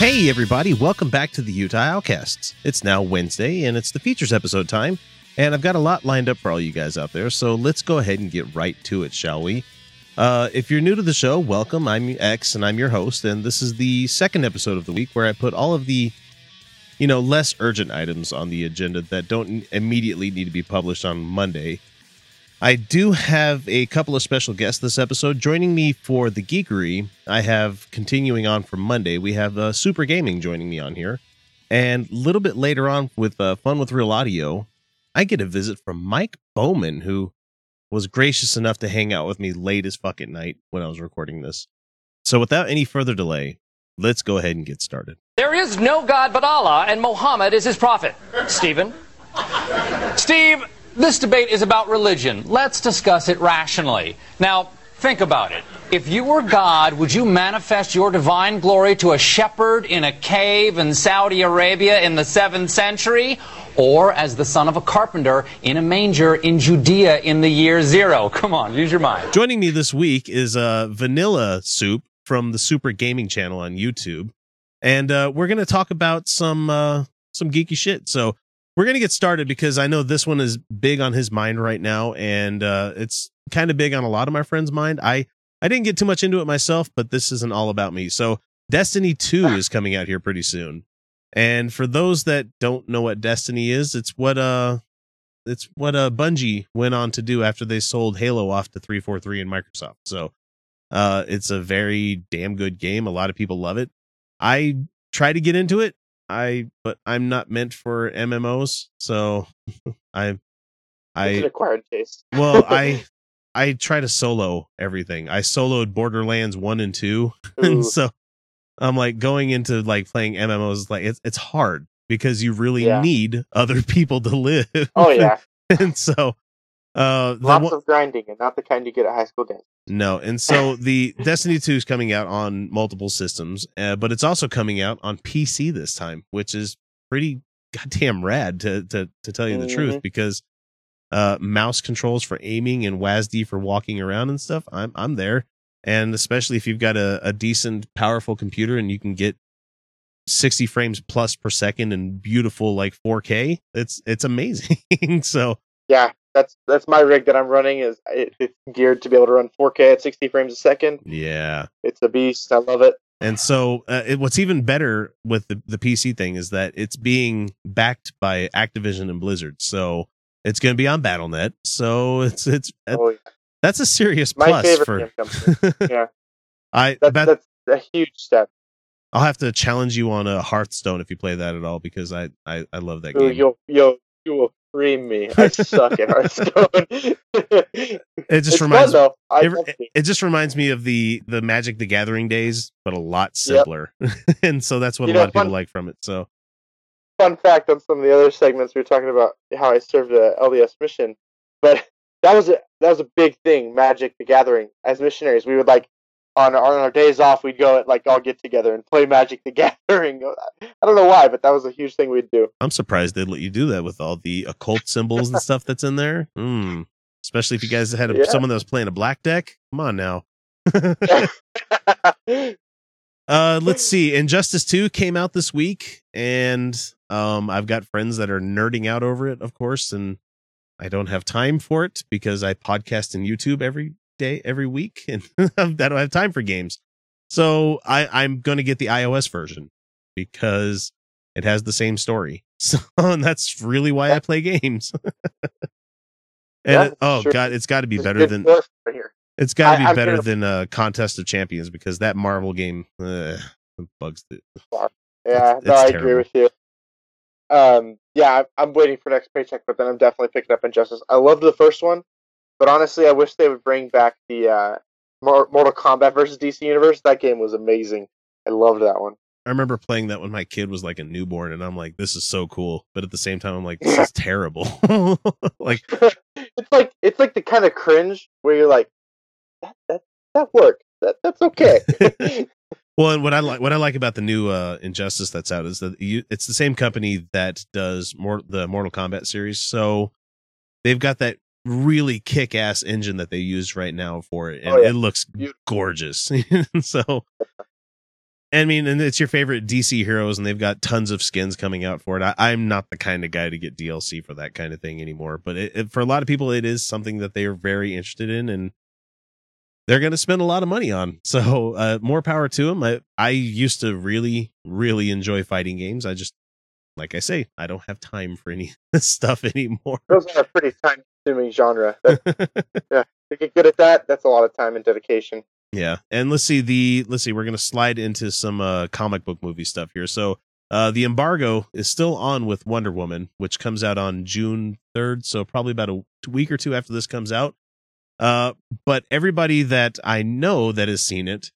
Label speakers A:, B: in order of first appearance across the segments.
A: Hey, everybody, welcome back to the Utah Outcasts. It's now Wednesday and it's the features episode time, and I've got a lot lined up for all you guys out there, so let's go ahead and get right to it, shall we? Uh, if you're new to the show, welcome. I'm X and I'm your host, and this is the second episode of the week where I put all of the you know, less urgent items on the agenda that don't immediately need to be published on Monday. I do have a couple of special guests this episode. Joining me for the geekery, I have continuing on from Monday. We have uh, Souper Gaming joining me on here, and a little bit later on with uh, Fun with Real Audio, I get a visit from Mike Bohman, who was gracious enough to hang out with me late as fuck at night when I was recording this. So, without any further delay, let's go ahead and get started.
B: There is no God but Allah, and Muhammad is his prophet. Stephen? Steve, this debate is about religion. Let's discuss it rationally. Now, think about it. If you were God, would you manifest your divine glory to a shepherd in a cave in Saudi Arabia in the 7th century? Or as the son of a carpenter in a manger in Judea in the year zero? Come on, use your mind.
A: Joining me this week is uh, Vanilla Soup from the Souper Gaming channel on YouTube. And uh, we're going to talk about some uh, some geeky shit. So we're going to get started because I know this one is big on his mind right now, and uh, it's kind of big on a lot of my friends' mind. I I didn't get too much into it myself, but this isn't all about me. So Destiny Two is coming out here pretty soon, and for those that don't know what Destiny is, it's what uh it's what uh Bungie went on to do after they sold Halo off to 343 and Microsoft. So uh it's a very damn good game. A lot of people love it. I try to get into it. I but I'm not meant for MMOs, so I I
C: acquired taste.
A: well I I try to solo everything. I soloed Borderlands 1 and 2 and so I'm like going into like playing MMOs like it's it's hard because you really
C: Yeah.
A: need other people to live.
C: Oh yeah,
A: and so uh
C: lots
A: one-
C: of grinding, and not the kind you get at high school dance.
A: no, and so the Destiny 2 is coming out on multiple systems, uh, but it's also coming out on PC this time, which is pretty goddamn rad to to to tell you the truth
C: Mhm.
A: because uh mouse controls for aiming and WASD for walking around and stuff, I'm I'm there. And especially if you've got a, a decent powerful computer and you can get 60 frames plus per second and beautiful like 4K, it's it's amazing. so
C: Yeah, that's that's my rig that I'm running. Is it, it's geared to be able to run 4K at 60 frames a second.
A: yeah.
C: It's a beast. I love it.
A: And so, uh, it, what's even better with the, the PC thing is that it's being backed by Activision and Blizzard. So it's going to be on BattleNet. So it's it's
C: Oh, yeah.
A: that's a serious
C: my
A: plus
C: favorite
A: for.
C: game company. Yeah,
A: I
C: That's that's a huge step.
A: I'll have to challenge you on a Hearthstone if you play that at all because I I, I love that game.
C: you'll you'll you will cream me. I suck at Hearthstone. it
A: It just
C: it's
A: reminds
C: fun,
A: it,
C: it.
A: it just reminds me of the the Magic the Gathering days, but a lot simpler. and so that's what
C: You
A: a
C: know,
A: lot of people like from it. So
C: fun fact on some of the other segments we were talking about how I served a LDS mission, but that was a that was a big thing. Magic the Gathering as missionaries, we would like on our, on our days off, we'd go at like all get together and play Magic the Gathering. I don't know why, but that was a huge thing we'd do.
A: I'm surprised they'd let you do that with all the occult symbols and stuff that's in there. Mm. Especially if you guys had a,
C: Yeah.
A: someone that was playing a black deck. Come on now. Uh, let's see. Injustice 2 came out this week, and um, I've got friends that are nerding out over it, of course, and I don't have time for it because I podcast and YouTube every day, every week, and I don't have time for games. So I, I'm going to get the iOS version because it has the same story. So that's really why I play games. and it- oh
C: sure.
A: god, it's got to be
C: It's
A: better than
C: right
A: it's got to be
C: I'm
A: better
C: gonna-
A: than uh, Contest of Champions because that Marvel game uh, bugs it.
C: Yeah,
A: It's-
C: no,
A: it's
C: I agree with you. Um, yeah, I'm, I'm waiting for next paycheck, but then I'm definitely picking up Injustice. I loved the first one, but honestly, I wish they would bring back the uh, Mor- Mortal Kombat versus DC Universe. That game was amazing. I loved that one.
A: I remember playing that when my kid was like a newborn, and I'm like, "This is so cool," but at the same time, I'm like, "This is terrible." like,
C: it's like it's like the kind of cringe where you're like, that that that worked. That that's okay.
A: well, and what I like, what I like about the new uh, Injustice that's out is that you, it's the same company that does more the Mortal Kombat series, so they've got that really kick-ass engine that they use right now for it, and
C: Oh, yeah.
A: it looks
C: Beautiful.
A: gorgeous. so, I mean, and it's your favorite DC heroes, and they've got tons of skins coming out for it. I, I'm not the kind of guy to get DLC for that kind of thing anymore, but it, it, for a lot of people, it is something that they are very interested in, and they're going to spend a lot of money on. So, uh, more power to them. I, I used to really, really enjoy fighting games. I just, like I say, I don't have time for any of this stuff anymore.
C: Those are pretty time consuming genre. That, yeah, to get good at that, that's a lot of time and dedication.
A: Yeah, and let's see the let's see we're gonna slide into some uh, comic book movie stuff here. So uh, the embargo is still on with Wonder Woman, which comes out on June third. So probably about a week or two after this comes out. Uh, but everybody that I know that has seen it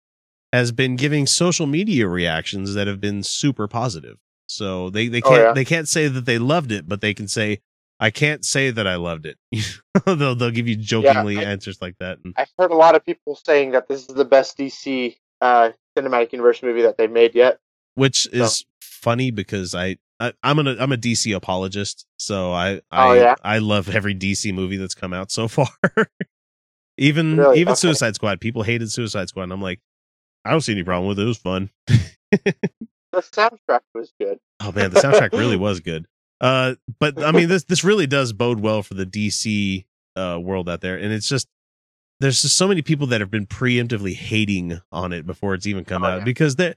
A: has been giving social media reactions that have been super positive. So they they
C: Oh,
A: can't
C: yeah.
A: they can't say that they loved it, but they can say I can't say that I loved it. they'll they'll give you jokingly
C: I-
A: answers like that.
C: I've heard a lot of people saying that this is the best DC uh, cinematic universe movie that they've made yet.
A: which is funny because I, I I'm an I'm a DC apologist, so I I
C: Oh, yeah?
A: I love every DC movie that's come out so far. even
C: Really?
A: even
C: Okay.
A: Suicide Squad, people hated Suicide Squad, and I'm like, I don't see any problem with it. It was fun.
C: The soundtrack was good.
A: Oh man, the soundtrack really was good. Uh, but I mean, this this really does bode well for the DC uh world out there, and it's just there's just so many people that have been preemptively hating on it before it's even come
C: Oh,
A: out
C: yeah.
A: because they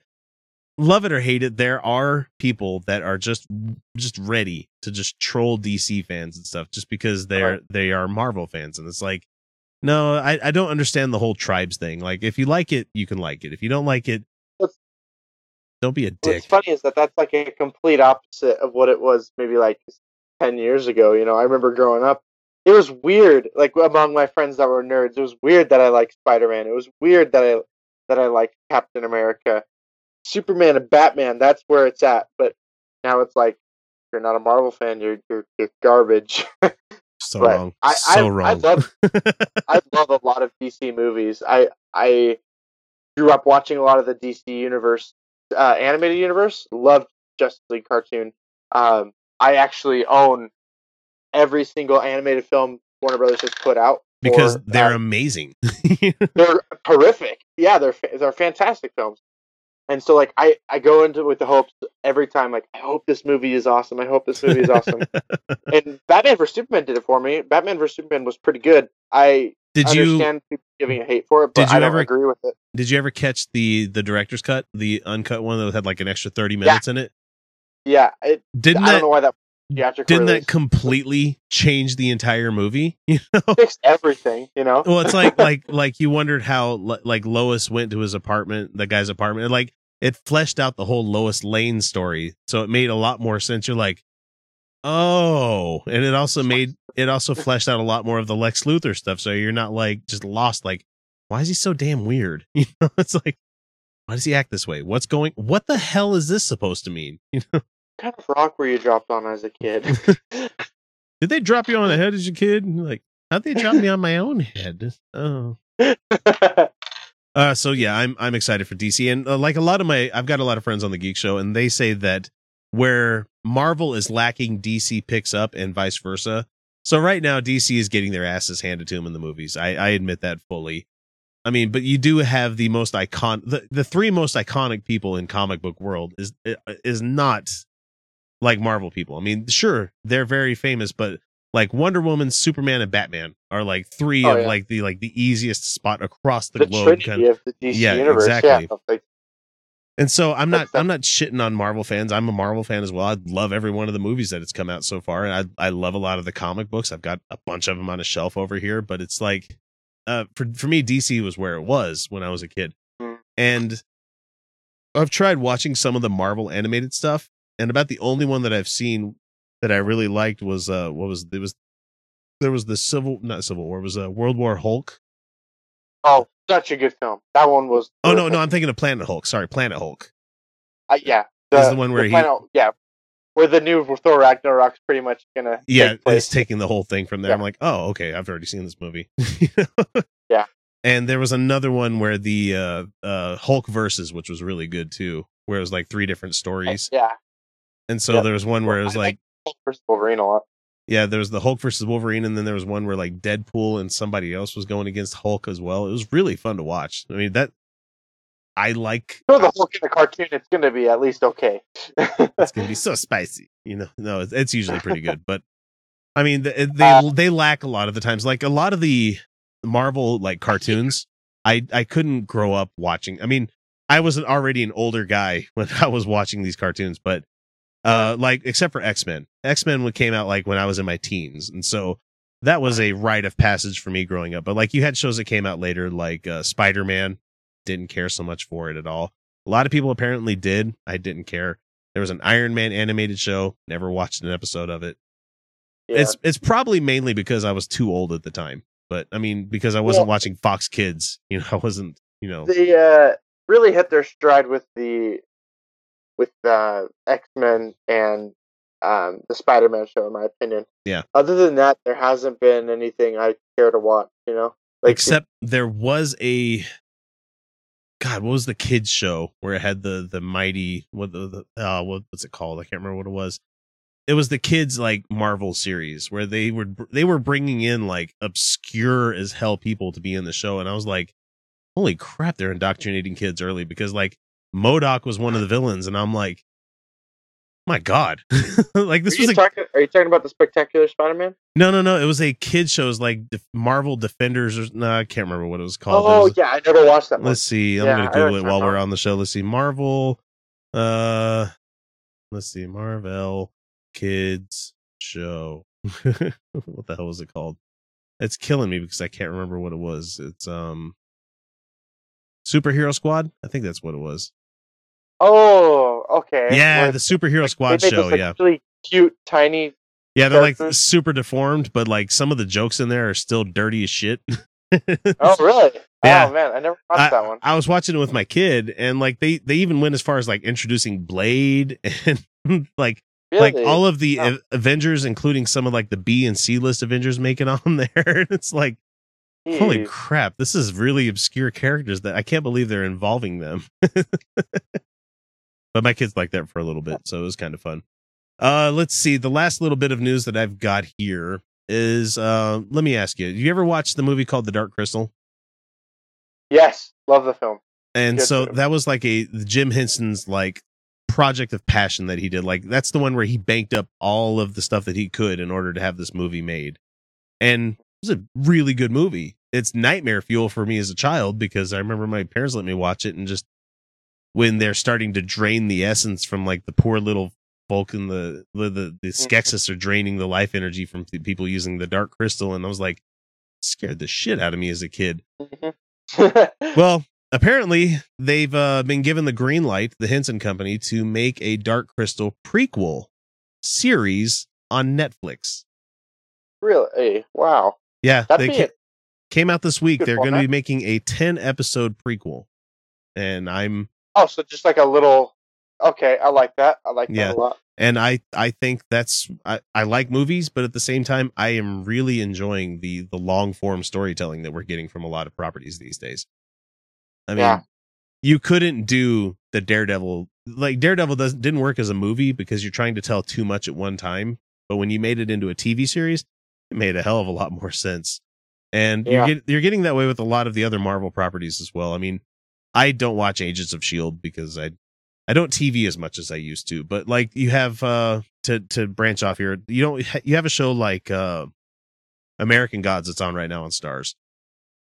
A: love it or hate it. There are people that are just just ready to just troll DC fans and stuff just because they're
C: Right.
A: they are Marvel fans, and it's like. No, I, I don't understand the whole tribes thing. Like, if you like it, you can like it. If you don't like it, don't be a dick.
C: What's funny is that that's like a complete opposite of what it was maybe like 10 years ago. You know, I remember growing up, it was weird, like among my friends that were nerds, it was weird that I liked Spider Man. It was weird that I that I liked Captain America. Superman and Batman, that's where it's at. But now it's like, if you're not a Marvel fan, you're, you're, you're garbage.
A: So
C: But
A: wrong.
C: I,
A: so
C: I,
A: wrong.
C: I love I love a lot of DC movies. I I grew up watching a lot of the DC universe, uh, animated universe. Loved Justice League cartoon. Um, I actually own every single animated film Warner Brothers has put out
A: because they're amazing.
C: they're horrific. Yeah, they're they're fantastic films. And so like I I go into it with the hopes every time like I hope this movie is awesome. I hope this movie is awesome. and Batman vs Superman did it for me. Batman vs Superman was pretty good. I
A: did you
C: understand people giving hate for it, but
A: Did you
C: I don't
A: ever-
C: agree with it.
A: did you ever catch the the director's cut, the uncut one that had like an extra thirty minutes in it?
C: Yeah, it,
A: Didn't
C: I don't
A: that
C: know why that
A: didn't
C: release
A: that completely change the entire movie? You know?
C: fixed everything. You know,
A: well, it's like like like you wondered how like Lois went to his apartment, the guy's apartment, and like it fleshed out the whole Lois Lane story, so it made a lot more sense. You're like, oh, and it also made it also fleshed out a lot more of the Lex Luthor stuff. So you're not like just lost. Like, why is he so damn weird? You know, it's like, why does he act this way? What's going? What the hell is this supposed to mean? You know,
C: what kind of rock were you dropped on as a kid?
A: did they drop you on the head as a kid? Like, how'd they drop me on my own head? Oh. Uh, so yeah, I'm I'm excited for DC, and uh, like a lot of my, I've got a lot of friends on the Geek Show, and they say that where Marvel is lacking, DC picks up, and vice versa. So right now, DC is getting their asses handed to them in the movies. I, I admit that fully. I mean, but you do have the most icon the, the three most iconic people in comic book world is is not like Marvel people. I mean, sure, they're very famous, but like Wonder Woman, Superman, and Batman are like three
C: Oh,
A: of
C: yeah.
A: like the like the easiest spot across the,
C: The
A: globe. Kind of-
C: of the DC
A: Yeah,
C: universe.
A: exactly.
C: Yeah,
A: And so I'm not I'm not shitting on Marvel fans. I'm a Marvel fan as well. I love every one of the movies that it's come out so far, and I I love a lot of the comic books. I've got a bunch of them on a shelf over here, but it's like, uh, for for me, DC was where it was when I was a kid, and I've tried watching some of the Marvel animated stuff, and about the only one that I've seen that I really liked was uh what was it was there was the Civil not Civil War it was uh, World War Hulk.
C: oh, such a good film. That one was.
A: Oh no no I'm thinking of Planet Hulk. Sorry, Planet Hulk.
C: Uh, yeah,
A: This is the one where he-
C: planet- yeah, where the new Thor Ragnarok's pretty much gonna
A: yeah, it's taking the whole thing from there.
C: Yeah.
A: I'm like, oh, okay, I've already seen this movie.
C: Yeah.
A: And there was another one where the uh uh Hulk versus, which was really good too, where it was like three different stories.
C: yeah,
A: And so
C: Yeah.
A: there was one where it was
C: I
A: like,
C: Hulk versus Wolverine a lot.
A: Yeah, there was the Hulk versus Wolverine, and then there was one where like Deadpool and somebody else was going against Hulk as well. It was really fun to watch. I mean that I like
C: For the Hulk in the cartoon, it's gonna be at least okay.
A: it's gonna be so spicy. You know, no, it's, it's usually pretty good, but I mean, they they,
C: Uh,
A: they lack a lot of the times. Like a lot of the Marvel like cartoons, I I couldn't grow up watching. I mean, I was already an older guy when I was watching these cartoons, but uh, like except for X Men, X Men came out like when I was in my teens, and so that was a rite of passage for me growing up. But like you had shows that came out later, like uh, Spider Man, didn't care so much for it at all. A lot of people apparently did. I didn't care. There was an Iron Man animated show. Never watched an episode of it.
C: yeah.
A: It's it's probably mainly because I was too old at the time. But I mean, because I wasn't watching Fox Kids. You know, I wasn't. You know,
C: they uh, really hit their stride with the with uh, X Men and um, the Spider Man show, in my opinion.
A: Yeah.
C: Other than that, there hasn't been anything I care to watch. You know, like
A: except there was a God, what was the kids show where it had the the mighty what the, the uh what, what's it called? I can't remember what it was. It was the kids like Marvel series where they were they were bringing in like obscure as hell people to be in the show, and I was like, holy crap, they're indoctrinating kids early because like MODOK was one of the villains, and I'm like, my God, like this
C: are,
A: was
C: you
A: a
C: talking, are you talking about the Spectacular Spider Man?
A: no no no, it was a kid show, it was like Marvel Defenders or no, I can't remember what it was called.
C: Oh
A: was-
C: yeah, I never watched that one.
A: Let's see. I'm
C: Yeah,
A: gonna Google it while we're on the show. Let's see. Marvel. Uh, let's see. Marvel Kids Show. what the hell was it called? It's killing me because I can't remember what it was. It's um, Superhero Squad. I think that's what it was.
C: Oh, okay.
A: Yeah,
C: Where
A: the Superhero
C: they
A: Squad show.
C: like,
A: Yeah,
C: really cute, tiny.
A: yeah. They're like super deformed, but like some of the jokes in there are still dirty as shit.
C: Oh really?
A: Yeah.
C: Oh man, I never watched that one.
A: I was watching it with my kid, and like they they even went as far as like introducing Blade and like like all of the
C: Oh.
A: Avengers, including some of like the B and C list Avengers, make it on there. It's like, holy crap, this is really obscure characters that I can't believe they're involving them. But my kids liked that for a little bit, so it was kind of fun. Uh, let's see. The last little bit of news that I've got here is, uh, let me ask you: You ever watched the movie called The Dark Crystal?
C: Yes, love the film.
A: And
C: Yes,
A: so
C: sir.
A: that was like a Jim Henson's like project of passion that he did. Like that's the one where he banked up all of the stuff that he could in order to have this movie made. And it was a really good movie. It's nightmare fuel for me as a child because I remember my parents let me watch it and just when they're starting to drain the essence from like the poor little folk in the the the, the Skeksis are draining the life energy from the people using the dark crystal and I was like scared the shit out of me as a kid. Well, apparently they've uh, been given the green light, the Henson Company, to make a Dark Crystal prequel series on Netflix.
C: really? Wow.
A: Yeah,
C: That'd
A: they ca- came out this week. They're going to be making a ten episode prequel, and I'm
C: Oh, so just like a little. Okay, I like that. I like that
A: Yeah.
C: a lot.
A: and I I think that's I, I like movies, but at the same time, I am really enjoying the the long form storytelling that we're getting from a lot of properties these days. I mean,
C: Yeah.
A: you couldn't do the Daredevil like Daredevil doesn't didn't work as a movie because you're trying to tell too much at one time. But when you made it into a TV series, it made a hell of a lot more sense. and
C: Yeah.
A: you're get, you're getting that way with a lot of the other Marvel properties as well. I mean, I don't watch Agents of Shield because I I don't TV as much as I used to, but like you have uh to to branch off here, you don't you have a show like uh American Gods that's on right now on Starz.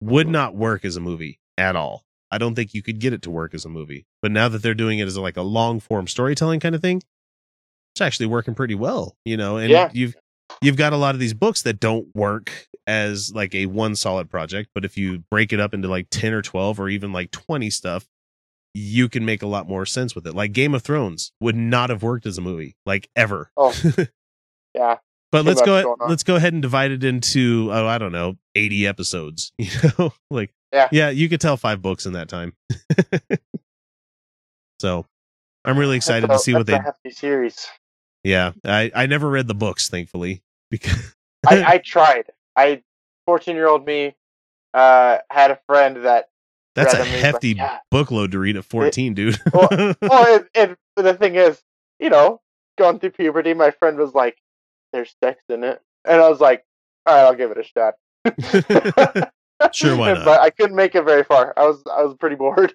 A: Would not work as a movie at all. I don't think you could get it to work as a movie. But now that they're doing it as like a long form storytelling kind of thing, it's actually working pretty well, you know. And
C: Yeah.
A: you've you've got a lot of these books that don't work as like a one solid project, but if you break it up into like 10 or 12 or even like 20 stuff, you can make a lot more sense with it. Like Game of Thrones would not have worked as a movie, like ever.
C: Oh, yeah.
A: But let's go
C: on.
A: let's go ahead and divide it into oh I don't know, 80 episodes, you know? like
C: Yeah.
A: Yeah, you could tell five books in that time. so, I'm really excited to see what they
C: a hefty series.
A: Yeah, I I never read the books thankfully because
C: I, I tried. I, fourteen year old me, uh, had a friend that.
A: that's a
C: he's like,
A: hefty
C: "Yeah."
A: bookload to read at 14, dude.
C: Well, and, and the thing is, you know, going through puberty, my friend was like, "There's sex in it," and I was like, "All right, I'll give it a shot."
A: Sure, why not?
C: But I couldn't make it very far. I was I was pretty bored.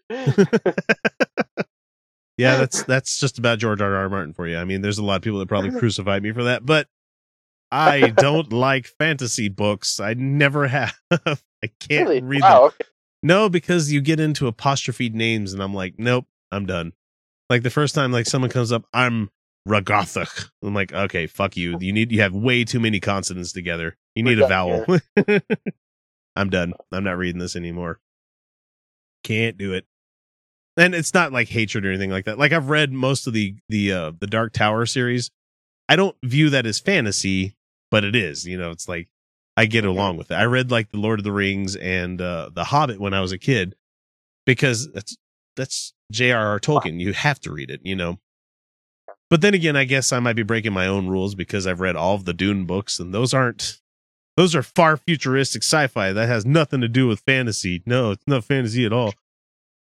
A: yeah, that's that's just about George R. R. Martin for you. I mean, there's a lot of people that probably crucified me for that, but I don't like fantasy books. I never have. I can't
C: really?
A: read
C: wow.
A: them.
C: Okay.
A: No, because you get into apostrophe names, and I'm like, nope, I'm done. Like the first time, like someone comes up, I'm Ragathach. I'm like, okay, fuck you. You need you have way too many consonants together. You need
C: We're
A: a vowel. I'm done. I'm not reading this anymore. Can't do it. And it's not like hatred or anything like that. Like I've read most of the the uh the Dark Tower series. I don't view that as fantasy, but it is. You know, it's like I get along with it. I read like the Lord of the Rings and uh The Hobbit when I was a kid because that's that's J.R.R. Tolkien. You have to read it, you know. But then again, I guess I might be breaking my own rules because I've read all of the Dune books, and those aren't those are far futuristic sci-fi. That has nothing to do with fantasy. No, it's not fantasy at all.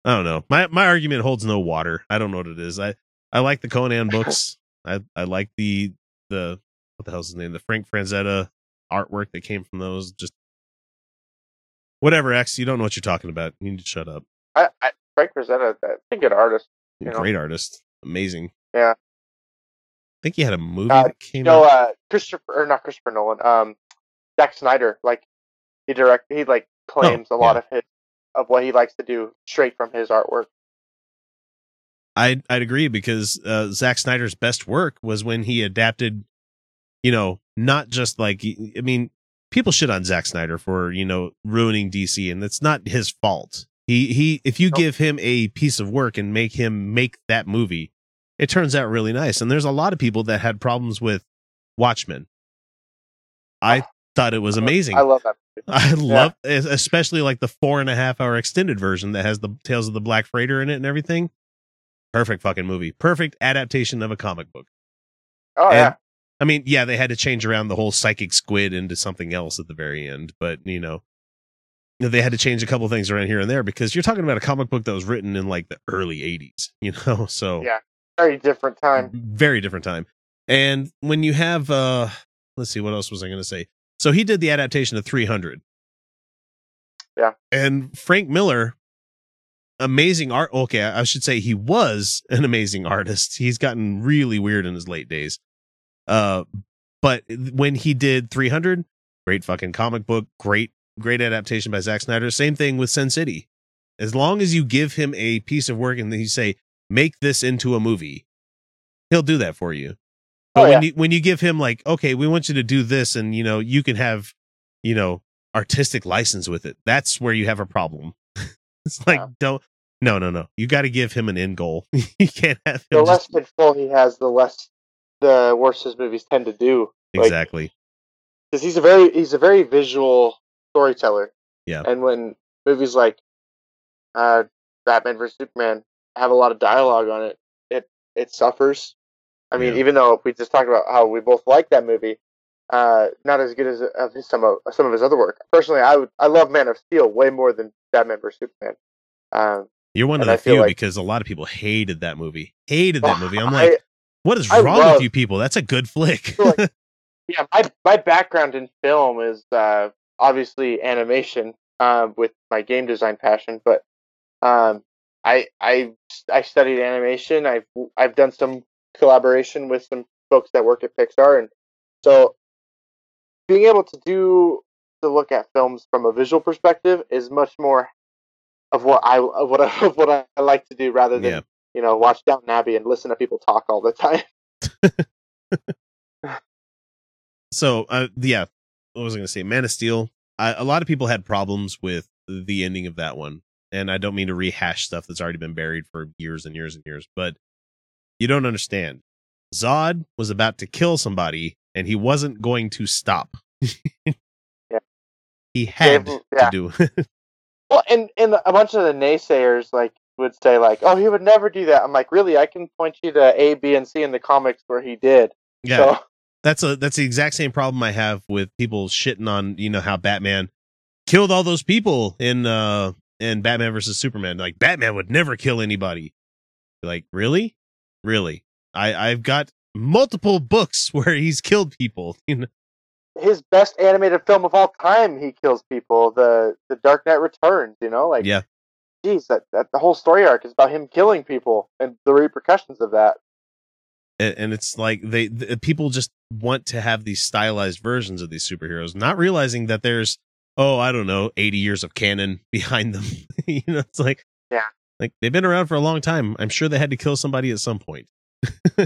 A: I don't know. My my argument holds no water. I don't know what it is. I I like the Conan books. I I like the the what the hell's his name? The Frank Frazetta artwork that came from those. Just whatever. X, you don't know what you're talking about. You need to shut up.
C: I, I Frank Rosetta, that's a good artist.
A: A
C: know.
A: great artist. Amazing.
C: Yeah.
A: I think he had a movie
C: Uh,
A: that came
C: No,
A: out.
C: uh, Christopher or not Christopher Nolan. Um, Zack Snyder. Like he direct. He like claims a lot
A: yeah.
C: of his of what he likes to do straight from his artwork.
A: I'd I'd agree because uh, Zack Snyder's best work was when he adapted, you know, not just like I mean, people shit on Zack Snyder for you know ruining DC, and it's not his fault. He he, if you give him a piece of work and make him make that movie, it turns out really nice. And there's a lot of people that had problems with Watchmen. I thought it was amazing.
C: I love that.
A: I love, especially like the four and a half hour extended version that has the Tales of the Black Freighter in it and everything. Perfect fucking movie. Perfect adaptation of a comic book.
C: Oh
A: And-
C: yeah.
A: I mean, yeah, they had to change around the whole psychic squid into something else at the very end, but you know, they had to change a couple things around here and there because you're talking about a comic book that was written in like the early 80s, you know? So,
C: Yeah. Very different time.
A: very different time. And when you have uh let's see what else was I going to say. So he did the adaptation of 300.
C: Yeah.
A: And Frank Miller amazing art okay, I should say he was an amazing artist. He's gotten really weird in his late days. Uh but when he did 300, great fucking comic book, great great adaptation by Zack Snyder. Same thing with Sin City. As long as you give him a piece of work and then you say make this into a movie, he'll do that for you. But
C: Oh,
A: when
C: yeah.
A: you when you give him like, okay, we want you to do this, and you know, you can have, you know, artistic license with it. That's where you have a problem. it's like
C: Yeah.
A: don't no no no. You got to give him an end goal. you can't have
C: The less
A: just,
C: control he has, the less the worse his movies tend to do.
A: Exactly.
C: because he's a very he's a very visual storyteller.
A: Yeah.
C: And when movies like uh, Batman vs Superman have a lot of dialogue on it, it it suffers. I mean,
A: Yeah.
C: even though we just talked about how we both like that movie, uh, not as good as of his, some of some of his other work. Personally, I would I love Man of Steel way more than Batman vs Superman. Um,
A: You're one of
C: and
A: the few
C: like-
A: because a lot of people hated that movie. Hated that movie. I'm
C: I-
A: like, what is
C: I
A: wrong
C: love-
A: with you people? That's a good flick.
C: like- yeah, my my background in film is uh, obviously animation um, with my game design passion, but um, I I I studied animation. I've I've done some collaboration with some folks that work at Pixar, and so being able to do to look at films from a visual perspective is much more of what I of what I, of what I like to do rather than
A: Yeah.
C: you know watch Downton Abbey and listen to people talk all the time.
A: So, uh, yeah, what was I going to say? Man of Steel. I, a lot of people had problems with the ending of that one, and I don't mean to rehash stuff that's already been buried for years and years and years, but you don't understand. Zod was about to kill somebody, and he wasn't going to stop.
C: Yeah.
A: He had
C: Gave-
A: to
C: yeah.
A: do.
C: Well, and and a bunch of the naysayers like would say like, "Oh, he would never do that." I'm like, "Really? I can point you to A, B, and C in the comics where he did."
A: yeah,
C: So
A: that's a that's the exact same problem I have with people shitting on you know how Batman killed all those people in uh in Batman versus Superman. Like Batman would never kill anybody. Like really, really? I I've got multiple books where he's killed people. You know,
C: his best animated film of all time, he kills people. The The Dark Knight Returns. You know, like
A: yeah,
C: geez, that, that the whole story arc is about him killing people and the repercussions of that.
A: and, and it's like they the, people just want to have these stylized versions of these superheroes, not realizing that there's oh I don't know eighty years of canon behind them. you know, it's like
C: Yeah.
A: like they've been around for a long time. I'm sure they had to kill somebody at some point.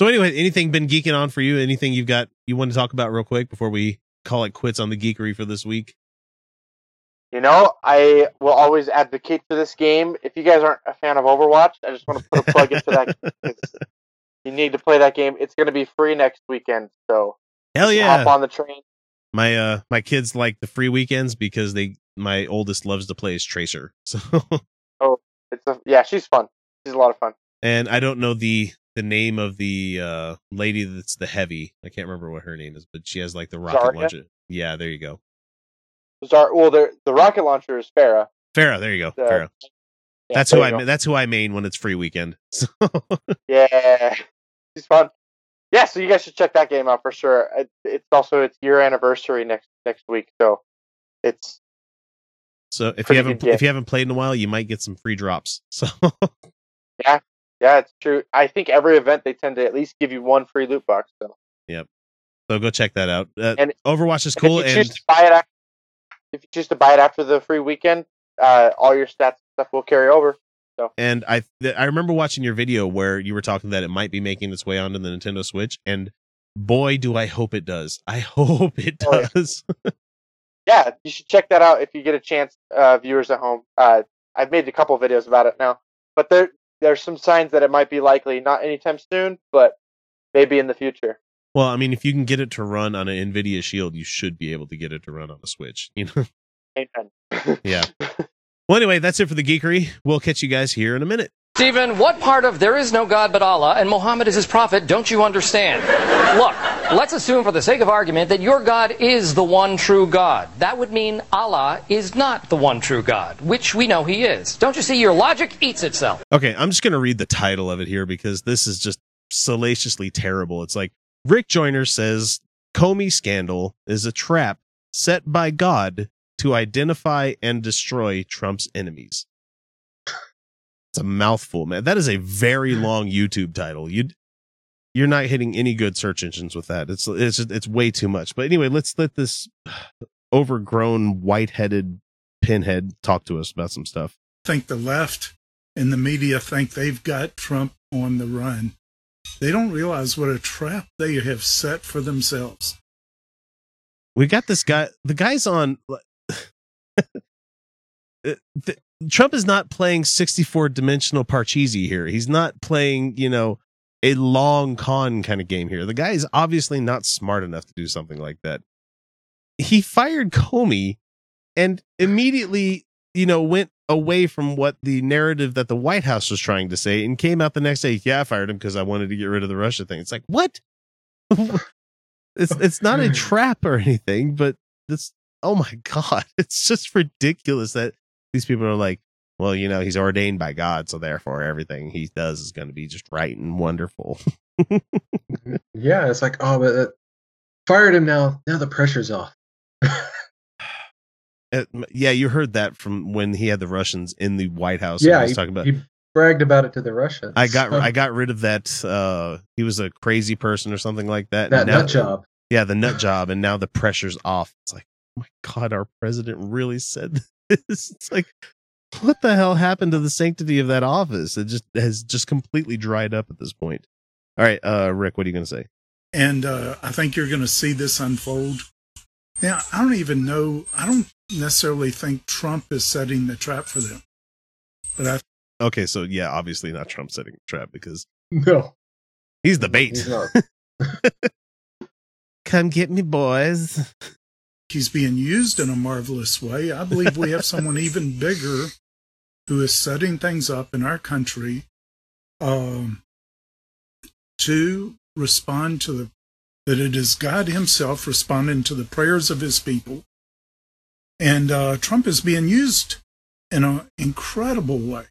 A: so anyway, anything been geeking on for you? Anything you've got you want to talk about real quick before we call it quits on the geekery for this week?
C: You know, I will always advocate for this game. If you guys aren't a fan of Overwatch, I just want to put a plug into that. You need to play that game. It's going to be free next weekend, so
A: Hell yeah!
C: hop on the train.
A: my uh my kids like the free weekends because they my oldest loves to play as Tracer. So oh,
C: It's a, yeah, she's fun. She's a lot of fun.
A: and I don't know the the name of the uh lady that's the heavy. I can't remember what her name is, but she has like the rocket
C: Zarya?
A: launcher. Yeah, there you go.
C: Zar- well, the the rocket launcher is Pharah.
A: Pharah, there you go.
C: Uh,
A: Pharah.
C: Yeah,
A: That's who I
C: go.
A: that's who I main when it's free weekend. So
C: Yeah, she's fun. Yeah, so you guys should check that game out for sure. It's also its year anniversary next next week, so it's
A: so if you haven't if you haven't played in a while, you might get some free drops. So
C: yeah, it's true. I think every event they tend to at least give you one free loot box. So Yep.
A: so go check that out. Uh,
C: And-
A: Overwatch is
C: And
A: cool
C: if you
A: and
C: choose to buy it, after, if you choose to buy it after the free weekend, uh, all your stats and stuff will carry over. So.
A: and I th- I remember watching your video where you were talking that it might be making its way onto the Nintendo Switch and boy do I hope it does. I hope it
C: Oh, yeah.
A: does.
C: Yeah, you should check that out if you get a chance, uh, viewers at home. Uh, I've made a couple videos about it now, but there there's some signs that it might be likely not anytime soon, but maybe in the future.
A: Well, I mean, if you can get it to run on an Nvidia Shield, you should be able to get it to run on a Switch. You know?
C: Amen.
A: yeah. Well, anyway, that's it for the geekery. We'll catch you guys here in a minute.
B: Stephen, what part of there is no God but Allah and Muhammad is his prophet don't you understand? Look, let's assume for the sake of argument that your God is the one true God. That would mean Allah is not the one true God, which we know he is. Don't you see your logic eats itself?
A: Okay, I'm just going to read the title of it here because this is just salaciously terrible. It's like Rick Joyner says Comey scandal is a trap set by God to identify and destroy Trump's enemies. It's a mouthful, man. That is a very long YouTube title. You you're not hitting any good search engines with that. It's it's it's way too much. But anyway, let's let this overgrown white-headed pinhead talk to us about some stuff.
D: I think the left and the media think they've got Trump on the run. They don't realize what a trap they have set for themselves.
A: we got this guy the guy's on Uh, trump is not playing 64 dimensional parcheesi here. He's not playing you know a long con kind of game here. The guy is obviously not smart enough to do something like that. He fired comey and immediately you know went away from what the narrative that the white house was trying to say and came out the next day yeah i fired him because i wanted to get rid of the russia thing. It's like what? It's it's not a hmm. trap or anything, but this oh my god, it's just ridiculous that these people are like, well, you know, he's ordained by God, so therefore everything he does is going to be just right and wonderful.
E: Yeah, it's like, oh, but uh, fired him now. Now the pressure's off.
A: Uh, yeah, you heard that from when he had the Russians in the White House.
E: yeah,
A: he was talking about.
E: he bragged about it to the Russians.
A: I got I got rid of that. Uh, he was a crazy person or something like that.
E: that
A: now-
E: nut job.
A: Yeah, the nut job, and now the pressure's off. It's like, oh my god, our president really said. It's like, what the hell happened to the sanctity of that office? It just has just completely dried up at this point. All right, uh, Rick, what are you gonna say?
D: and uh, I think you're going to see this unfold. Now, I don't even know. I don't necessarily think Trump is setting the trap for them, but I
A: Okay, so yeah, obviously not Trump setting a trap because
E: No,
A: he's the bait.
E: he's not.
A: Come get me, boys.
D: He's being used in a marvelous way. I believe we have someone even bigger who is setting things up in our country um, to respond to the that it is God Himself responding to the prayers of His people, and uh, Trump is being used in an incredible way.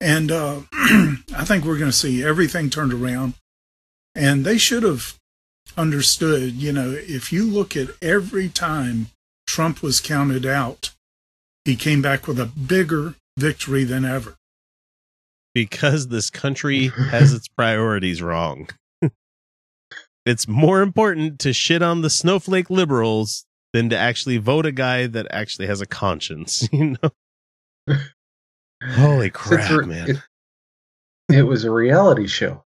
D: And uh, I think we're going to see everything turned around. And they should have understood, you know, if you look at every time Trump was counted out, he came back with a bigger victory than ever.
A: because this country has its priorities wrong. it's more important to shit on the snowflake liberals than to actually vote a guy that actually has a conscience, you know? Holy crap,
E: we're-
A: man.
E: It, it was a reality show.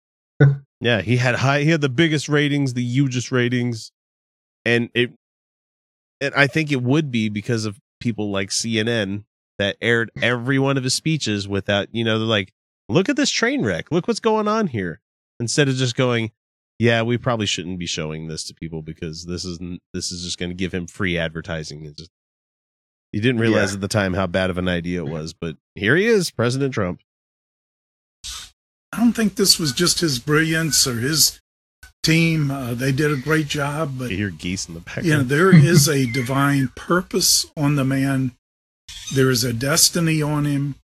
A: Yeah, he had high he had the biggest ratings, the hugest ratings. And it and I think it would be because of people like CNN that aired every one of his speeches without, you know, they're like, look at this train wreck. Look what's going on here. Instead of just going, yeah, we probably shouldn't be showing this to people because this isn't this is just going to give him free advertising. It just you didn't realize
E: Yeah.
A: at the time how bad of an idea it was, but here he is, President Trump.
D: I don't think this was just his brilliance or his team. Uh, they did a great job, but
A: You hear geese in the background.
D: you know, there is a divine purpose on the man. There is a destiny on him,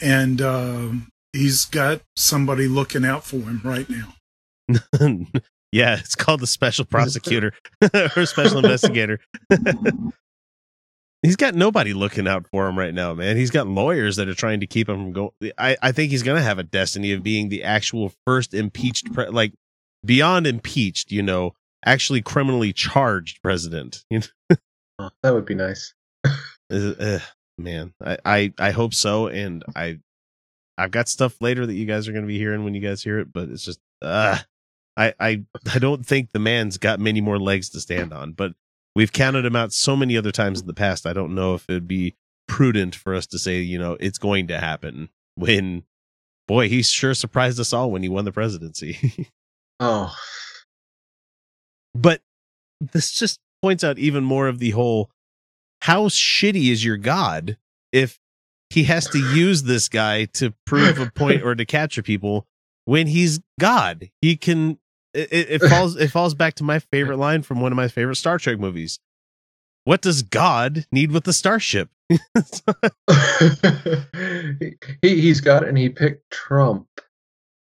D: and uh, he's got somebody looking out for him right now.
A: yeah, it's called the special prosecutor or special investigator. He's got nobody looking out for him right now, man. He's got lawyers that are trying to keep him from going. I, I think he's going to have a destiny of being the actual first impeached, pre- like beyond impeached, you know, actually criminally charged president.
E: That would be nice.
A: Uh, man, I, I I hope so, and I I've got stuff later that you guys are going to be hearing when you guys hear it, but it's just uh I I I don't think the man's got many more legs to stand on, but we've counted him out so many other times in the past. I don't know if it'd be prudent for us to say, you know, it's going to happen when boy, he sure surprised us all when he won the presidency.
E: Oh,
A: but this just points out even more of the whole how shitty is your god if he has to use this guy to prove a point or to capture people when he's god he can it, it it falls it falls back to my favorite line from one of my favorite star trek movies what does god need with the starship
E: he, he's got it and he picked Trump.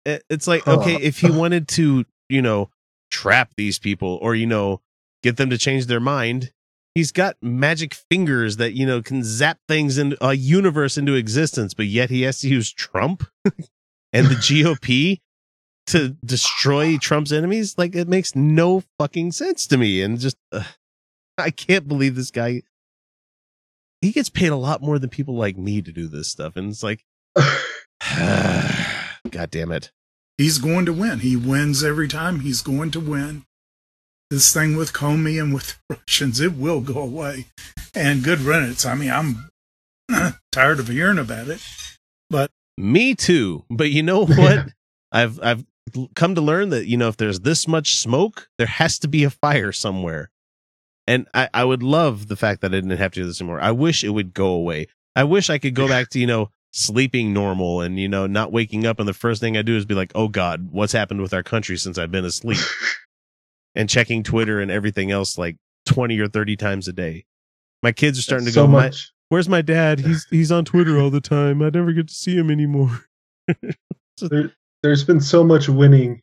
A: It- it's like
E: Huh.
A: okay if he wanted to you know trap these people or you know get them to change their mind he's got magic fingers that you know can zap things in a universe into existence but yet he has to use trump and the gop to destroy trump's enemies like it makes no fucking sense to me and just uh, i can't believe this guy he gets paid a lot more than people like me to do this stuff and it's like god damn it
D: He's going to win. He wins every time. He's going to win. This thing with Comey and with Russians, it will go away. And good riddance. I mean, I'm tired of hearing about it. But
A: Me too. But you know what? I've I've come to learn that you know if there's this much smoke, there has to be a fire somewhere. And I, I would love the fact that I didn't have to do this anymore. I wish it would go away. I wish I could go back to, you know, sleeping normal and, you know, not waking up and the first thing I do is be like, oh God, what's happened with our country since I've been asleep? and checking Twitter and everything else like 20 or 30 times a day. My kids are starting to
E: so
A: go, "My- where's my dad? He's he's on Twitter all the time. I never get to see him anymore.
E: There, there's been so much winning.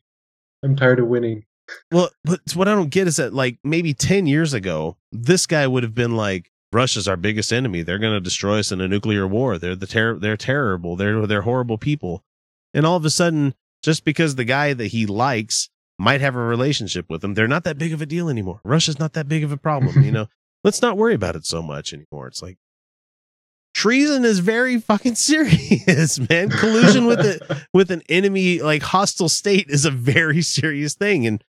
E: I'm tired of winning.
A: Well, but what I don't get is that like maybe 10 years ago, this guy would have been like, Russia's our biggest enemy. They're going to destroy us in a nuclear war. They're the ter- they're terrible. They're they're horrible people. And all of a sudden, just because the guy that he likes might have a relationship with him, they're not that big of a deal anymore. Russia's not that big of a problem, you know. Let's not worry about it so much anymore. It's like treason is very fucking serious, man. Collusion with it with an enemy like hostile state is a very serious thing and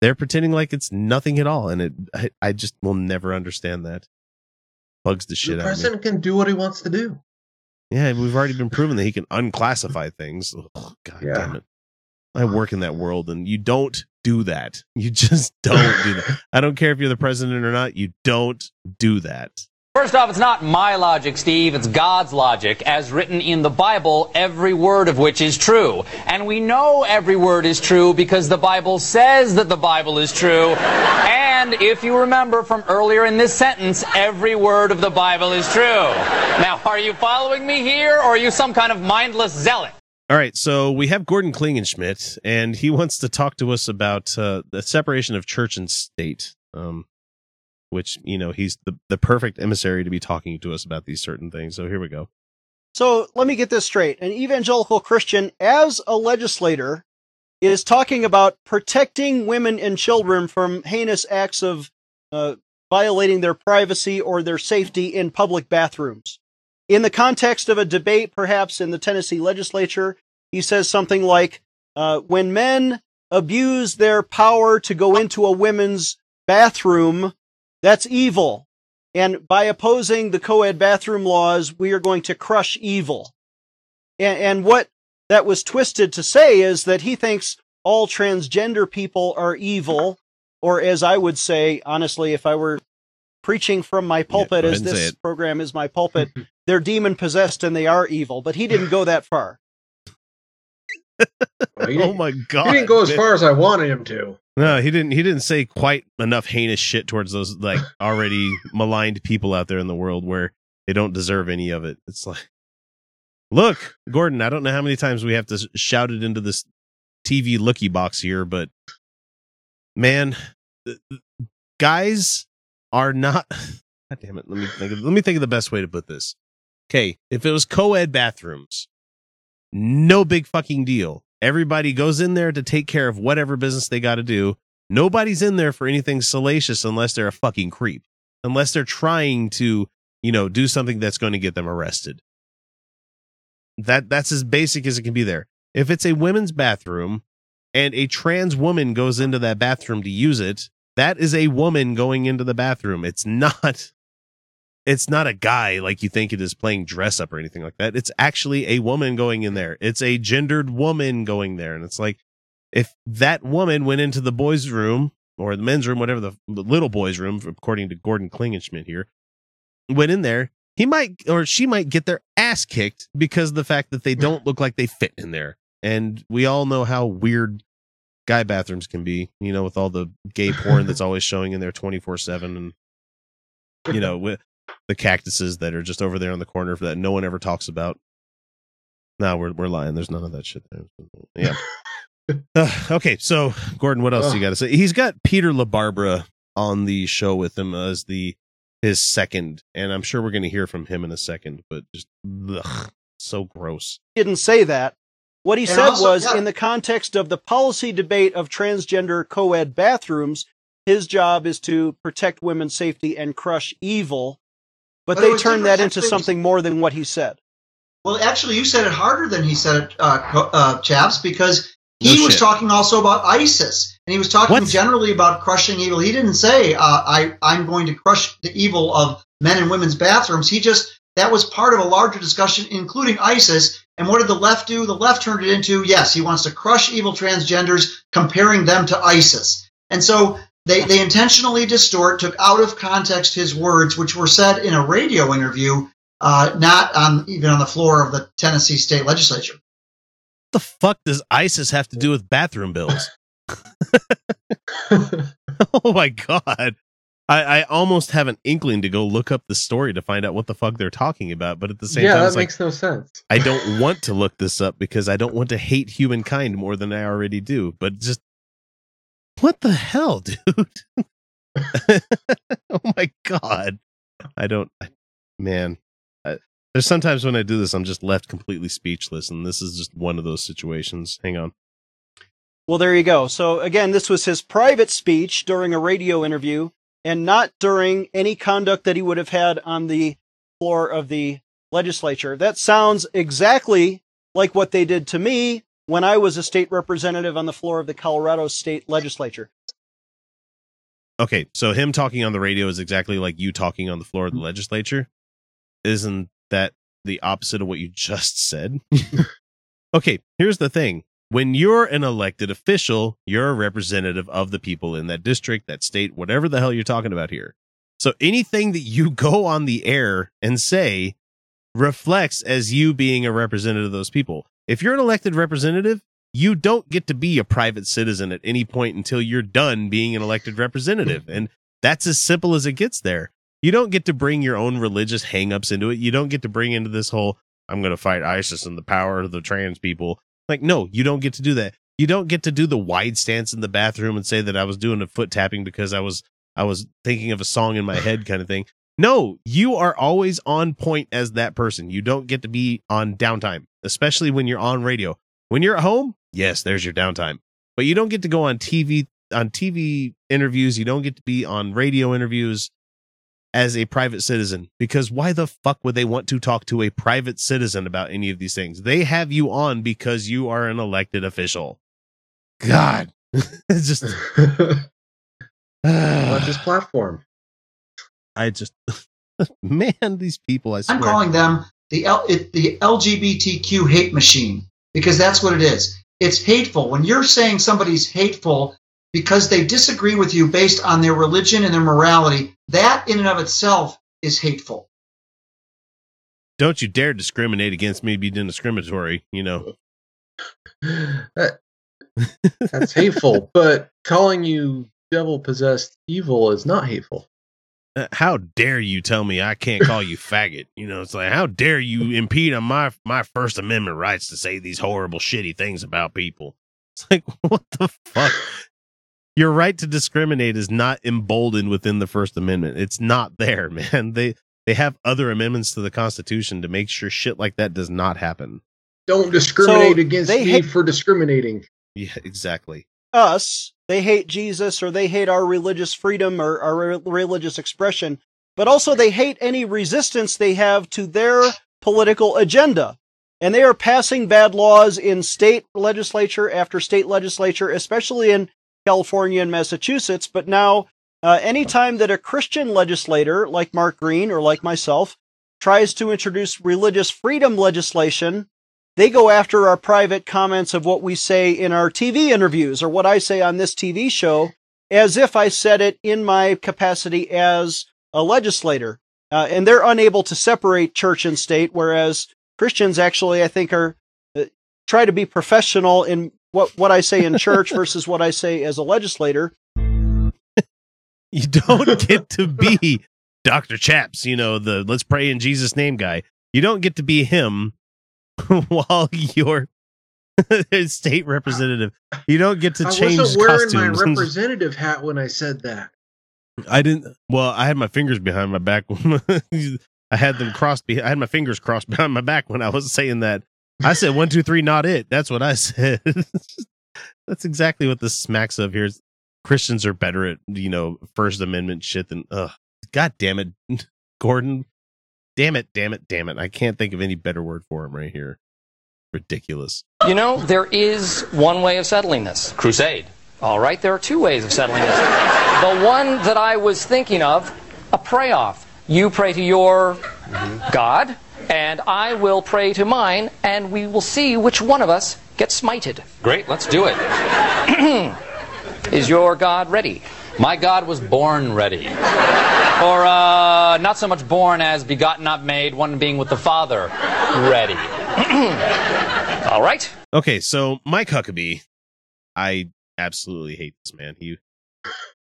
A: they're pretending like it's nothing at all and it I, I just will never understand that bugs the shit
E: the
A: out of me.
E: president can do what he wants to do.
A: Yeah, we've already been proven that he can unclassify things. Ugh, God
E: Yeah.
A: damn it. I work in that world and you don't do that. You just don't do that. I don't care if you're the president or not. You don't do that.
B: First off, it's not my logic, Steve. It's God's logic, as written in the Bible, every word of which is true. And we know every word is true because the Bible says that the Bible is true. And if you remember from earlier in this sentence, every word of the Bible is true. Now, are you following me here, or are you some kind of mindless zealot?
A: All right, so we have Gordon Klingenschmitt, and he wants to talk to us about uh, the separation of church and state. Um, which you know he's the the perfect emissary to be talking to us about these certain things. So here we go.
F: So let me get this straight. An evangelical Christian, as a legislator, is talking about protecting women and children from heinous acts of uh, violating their privacy or their safety in public bathrooms. In the context of a debate, perhaps in the Tennessee legislature, he says something like, uh, when men abuse their power to go into a women's bathroom, that's evil. And by opposing the co-ed bathroom laws, we are going to crush evil. And, and what that was twisted to say is that he thinks all transgender people are evil, or as I would say, honestly, if I were preaching from my pulpit,
A: go
F: as
A: ahead and say
F: this program is my pulpit, they're demon possessed and they are evil. But he didn't go that far.
E: Well, he,
A: Oh my god!
E: he didn't go as far as I wanted him to.
A: No, he didn't. He didn't say quite enough heinous shit towards those like already maligned people out there in the world where they don't deserve any of it. It's like, look, Gordon. I don't know how many times we have to shout it into this TV looky box here, but man, guys are not. God damn it! Let me think. Of, let me think of the best way to put this. Okay, if it was co-ed bathrooms, no big fucking deal. Everybody goes in there to take care of whatever business they got to do. Nobody's in there for anything salacious unless they're a fucking creep. Unless they're trying to, you know, do something that's going to get them arrested. That that's as basic as it can be there. If it's a women's bathroom and a trans woman goes into that bathroom to use it, that is a woman going into the bathroom. It's not it's not a guy like you think it is playing dress up or anything like that. It's actually a woman going in there. It's a gendered woman going there. And it's like, if that woman went into the boys' room or the men's room, whatever the, the little boys' room, according to Gordon Klingenschmitt here, went in there, he might or she might get their ass kicked because of the fact that they don't look like they fit in there. And we all know how weird guy bathrooms can be, you know, with all the gay porn that's always showing in there 24 7 and, you know, with the cactuses that are just over there on the corner that no one ever talks about. No, we're we're lying. There's none of that shit there. Yeah. Uh, okay, so Gordon, what else you got to say? He's got Peter LaBarbera on the show with him as the his second, and I'm sure we're going to hear from him in a second. But just ugh, so gross.
F: didn't say that. What he
G: And
F: said
G: also-
F: was,
G: yeah.
F: in the context of the policy debate of transgender co ed bathrooms, his job is to protect women's safety and crush evil. But,
G: But
F: they turned that into
G: Actually, it was-
F: something more than what he said.
G: Well, actually, you said it harder than he said it, uh, uh, Chaps, because
A: No
G: he was
A: shit.
G: talking also about ISIS, and he was talking
A: What?
G: generally about crushing evil. He didn't say, uh, "I I'm going to crush the evil of men and women's bathrooms." He just that was part of a larger discussion, including ISIS. And what did the left do? The left turned it into, yes, he wants to crush evil transgenders, comparing them to ISIS. And so they, they intentionally distort, took out of context his words, which were said in a radio interview, uh, not on even on the floor of the Tennessee state legislature.
A: What the fuck does ISIS have to do with bathroom bills? oh my god. I, I almost have an inkling to go look up the story to find out what the fuck they're talking about, but at the same
E: yeah,
A: time,
E: that
A: it's like
E: makes no sense.
A: I don't want to look this up because I don't want to hate humankind more than I already do. But just what the hell, dude? oh my god. I don't, man. I, there's sometimes when I do this, I'm just left completely speechless, and this is just one of those situations. Hang on.
F: Well, there you go. So again, this was his private speech during a radio interview and not during any conduct that he would have had on the floor of the legislature. That sounds exactly like what they did to me when I was a state representative on the floor of the Colorado state legislature.
A: Okay, so him talking on the radio is exactly like you talking on the floor of the mm-hmm. legislature. Isn't that the opposite of what you just said? okay, here's the thing. When you're an elected official, you're a representative of the people in that district, that state, whatever the hell you're talking about here. So anything that you go on the air and say reflects as you being a representative of those people. If you're an elected representative, you don't get to be a private citizen at any point until you're done being an elected representative. And that's as simple as it gets there. You don't get to bring your own religious hangups into it. You don't get to bring into this whole, I'm going to fight ISIS and the power of the trans people. Like, no, you don't get to do that. You don't get to do the wide stance in the bathroom and say that I was doing a foot tapping because I was, I was thinking of a song in my head kind of thing. No, you are always on point as that person. You don't get to be on downtime, especially when you're on radio. When you're at home, yes, there's your downtime. But you don't get to go on TV on TV interviews, you don't get to be on radio interviews as a private citizen because why the fuck would they want to talk to a private citizen about any of these things? They have you on because you are an elected official. God. it's just
E: Watch his platform.
A: I just man, these people I swear.
G: I'm calling them the L, it, the LGBTQ hate machine because that's what it is. It's hateful. When you're saying somebody's hateful because they disagree with you based on their religion and their morality, that in and of itself is hateful.
A: Don't you dare discriminate against me being discriminatory, you know.
E: That, that's hateful, but calling you devil possessed evil is not hateful.
A: Uh, how dare you tell me I can't call you faggot? You know, it's like how dare you impede on my my First Amendment rights to say these horrible, shitty things about people? It's like what the fuck? Your right to discriminate is not emboldened within the First Amendment. It's not there, man. They they have other amendments to the Constitution to make sure shit like that does not happen.
E: Don't discriminate
F: So
E: against
F: they
E: me
F: hate-
E: for discriminating.
A: Yeah, exactly.
F: Us, they hate Jesus or they hate our religious freedom or our religious expression, but also they hate any resistance they have to their political agenda. And they are passing bad laws in state legislature after state legislature, especially in California and Massachusetts. But now, uh, anytime that a Christian legislator like Mark Green or like myself tries to introduce religious freedom legislation, they go after our private comments of what we say in our TV interviews or what I say on this TV show as if I said it in my capacity as a legislator. Uh, and they're unable to separate church and state, whereas Christians actually, I think, are uh, try to be professional in what, what I say in church versus what I say as a legislator.
A: You don't get to be Dr. Chaps, you know, the let's pray in Jesus' name guy. You don't get to be him while you're a state representative. You don't get to
E: I
A: change
E: wasn't wearing
A: costumes.
E: my representative hat when I said that.
A: I didn't. Well, I had my fingers behind my back. I had them crossed. I had my fingers crossed behind my back when I was saying that. I said one, two, three, not it. That's what I said. That's exactly what this smacks of here. Christians are better at you know First Amendment shit than. Ugh, God damn it, Gordon. Damn it, damn it, damn it. I can't think of any better word for him right here. Ridiculous.
B: You know, there is one way of settling this crusade. All right, there are two ways of settling this. The one that I was thinking of, a pray off. You pray to your mm-hmm. God, and I will pray to mine, and we will see which one of us gets smited. Great, let's do it. is your God ready? My God was born ready. Or uh, not so much born as begotten, not made, one being with the Father ready. All right.
A: Okay, so Mike Huckabee, I absolutely hate this man. He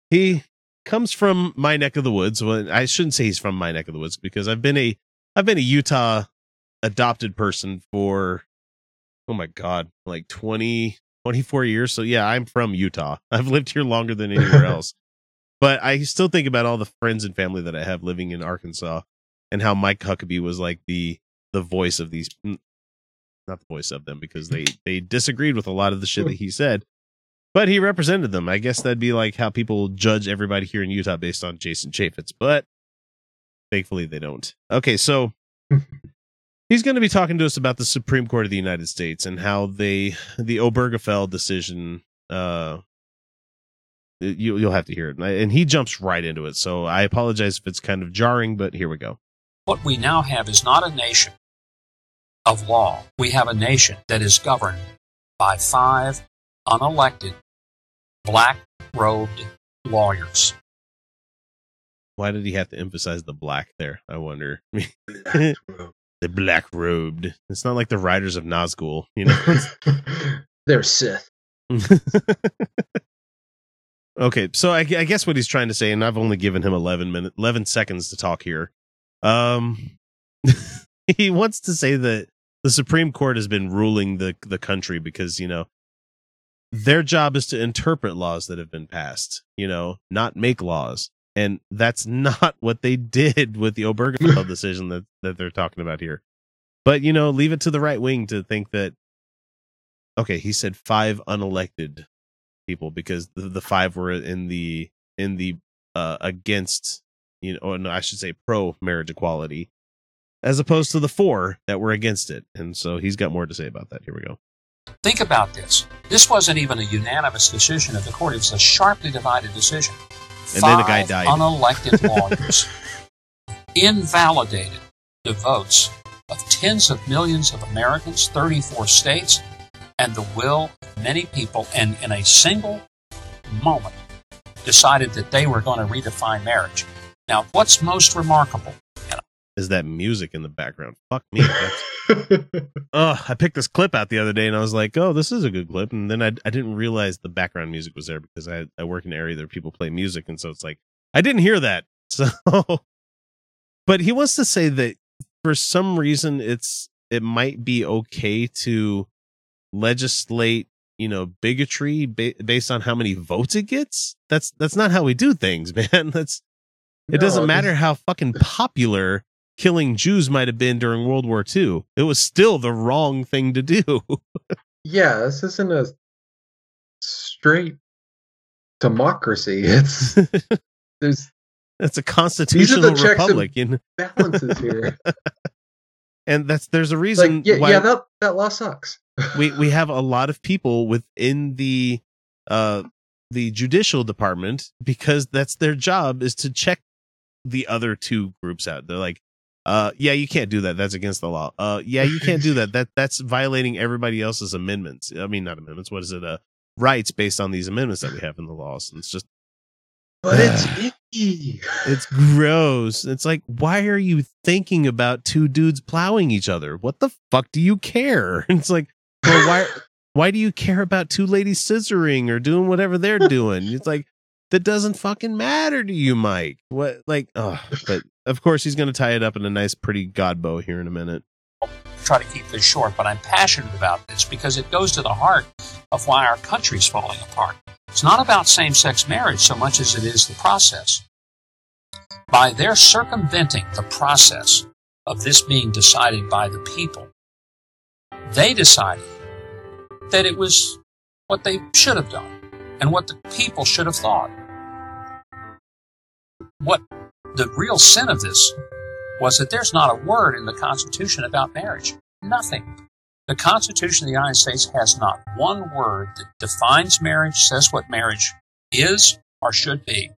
A: he comes from my neck of the woods. Well, I shouldn't say he's from my neck of the woods because I've been a I've been a Utah adopted person for oh my god, like 20 24 years. So yeah, I'm from Utah. I've lived here longer than anywhere else. But I still think about all the friends and family that I have living in Arkansas and how Mike Huckabee was like the the voice of these not the voice of them because they they disagreed with a lot of the shit that he said. But he represented them. I guess that'd be like how people judge everybody here in Utah based on Jason Chaffetz, but thankfully they don't. Okay, so he's going to be talking to us about the Supreme Court of the United States and how they the Obergefell decision uh you, you'll have to hear it. And And he jumps right into it. So I apologize if it's kind of jarring, but here we go.
H: What we now have is not a nation of law. We have a nation that is governed by five unelected, black robed lawyers.
A: Why did he have to emphasize the black there? I wonder. the black robed. It's not like the riders of Nazgul, you know.
E: They're Sith.
A: okay, so I, I guess what he's trying to say, and I've only given him eleven minutes, eleven seconds to talk here. Um, he wants to say that the Supreme Court has been ruling the the country because you know their job is to interpret laws that have been passed, you know, not make laws. And that's not what they did with the Obergefell decision that, that they're talking about here. But, you know, leave it to the right wing to think that, okay, he said five unelected people because the, the five were in the, in the, uh, against, you know, or no, I should say pro marriage equality as opposed to the four that were against it. And so he's got more to say about that. Here we go.
H: Think about this. This wasn't even a unanimous decision of the court, it was a sharply divided decision.
A: And then a guy died.
H: Unelected lawyers invalidated the votes of tens of millions of Americans, 34 states, and the will of many people, and in a single moment decided that they were going to redefine marriage. Now, what's most remarkable?
A: Is that music in the background? Fuck me. That's, oh, I picked this clip out the other day and I was like, oh, this is a good clip. And then I, I didn't realize the background music was there because I, I work in an area that people play music. And so it's like, I didn't hear that. So, but he wants to say that for some reason it's, it might be okay to legislate, you know, bigotry ba- based on how many votes it gets. That's, that's not how we do things, man. That's, it doesn't matter how fucking popular killing Jews might have been during World War II. It was still the wrong thing to do.
E: Yeah, this isn't a straight democracy. It's there's
A: that's a constitutional
E: checks and
A: republic, you know?
E: balances here.
A: and that's there's a reason
E: like, yeah,
A: why
E: yeah, that that law sucks.
A: we we have a lot of people within the uh the judicial department because that's their job is to check the other two groups out. They're like, uh, yeah, you can't do that. That's against the law. Uh, yeah, you can't do that. That that's violating everybody else's amendments. I mean, not amendments. What is it? Uh, rights based on these amendments that we have in the laws. And it's just
E: But it's icky.
A: it's gross. It's like, why are you thinking about two dudes plowing each other? What the fuck do you care? It's like, well, why why do you care about two ladies scissoring or doing whatever they're doing? It's like that doesn't fucking matter to you, Mike. What like oh but of course he's gonna tie it up in a nice pretty god bow here in a minute.
H: I'll try to keep this short, but I'm passionate about this because it goes to the heart of why our country's falling apart. It's not about same sex marriage so much as it is the process. By their circumventing the process of this being decided by the people, they decided that it was what they should have done and what the people should have thought. What the real sin of this was that there's not a word in the Constitution about marriage. Nothing. The Constitution of the United States has not one word that defines marriage, says what marriage is or should be.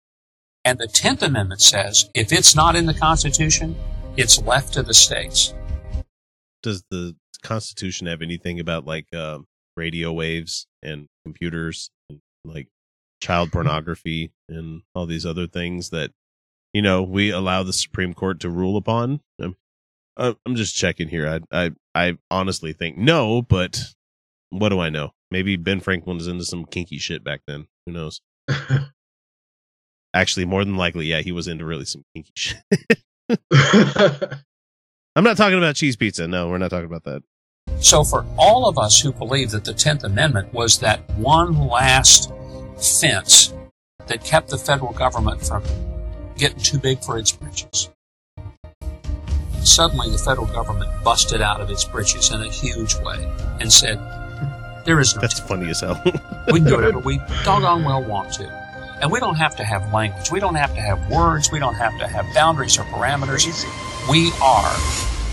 H: And the 10th Amendment says if it's not in the Constitution, it's left to the states.
A: Does the Constitution have anything about like um radio waves and computers and like child pornography and all these other things that you know we allow the Supreme Court to rule upon? I'm, uh, I'm just checking here. I I I honestly think no, but what do I know? Maybe Ben Franklin was into some kinky shit back then. Who knows? Actually, more than likely, yeah, he was into really some kinky shit. I'm not talking about cheese pizza. No, we're not talking about that.
H: So, for all of us who believe that the 10th Amendment was that one last fence that kept the federal government from getting too big for its britches. Suddenly, the federal government busted out of its britches in a huge way and said, There is no
A: That's funny as hell.
H: we can do whatever we doggone well want to. And we don't have to have language. We don't have to have words. We don't have to have boundaries or parameters. We are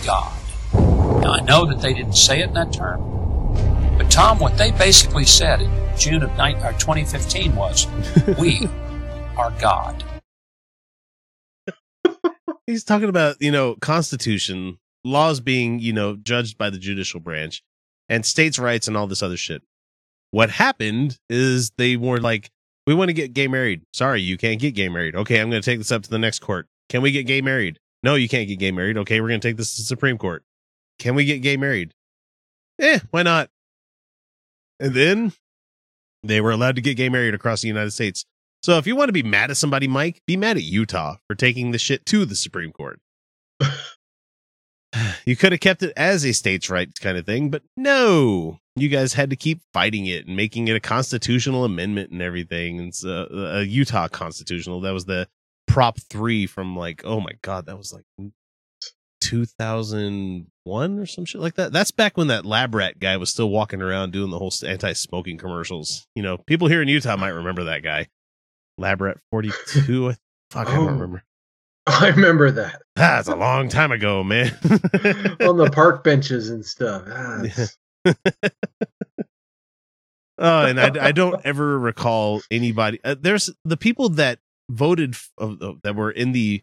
H: God. Now, I know that they didn't say it in that term. But, Tom, what they basically said in June of 19, or 2015 was, We are God.
A: He's talking about, you know, constitution, laws being, you know, judged by the judicial branch and states' rights and all this other shit. What happened is they were like, we want to get gay married. Sorry, you can't get gay married. Okay, I'm going to take this up to the next court. Can we get gay married? No, you can't get gay married. Okay, we're going to take this to the Supreme Court. Can we get gay married? Eh, why not? And then they were allowed to get gay married across the United States. So if you want to be mad at somebody, Mike, be mad at Utah for taking the shit to the Supreme Court. you could have kept it as a states' rights kind of thing, but no, you guys had to keep fighting it and making it a constitutional amendment and everything. It's a, a Utah constitutional. That was the Prop three from like, oh my god, that was like 2001 or some shit like that. That's back when that lab rat guy was still walking around doing the whole anti-smoking commercials. You know, people here in Utah might remember that guy. Lab 42. Fuck, I don't
E: Oh.
A: remember.
E: I remember that
A: That's a long time ago, man.
E: on the park benches and stuff. Ah,
A: Oh, and I, I don't ever recall anybody. Uh, there's the people that voted f- of- that were in the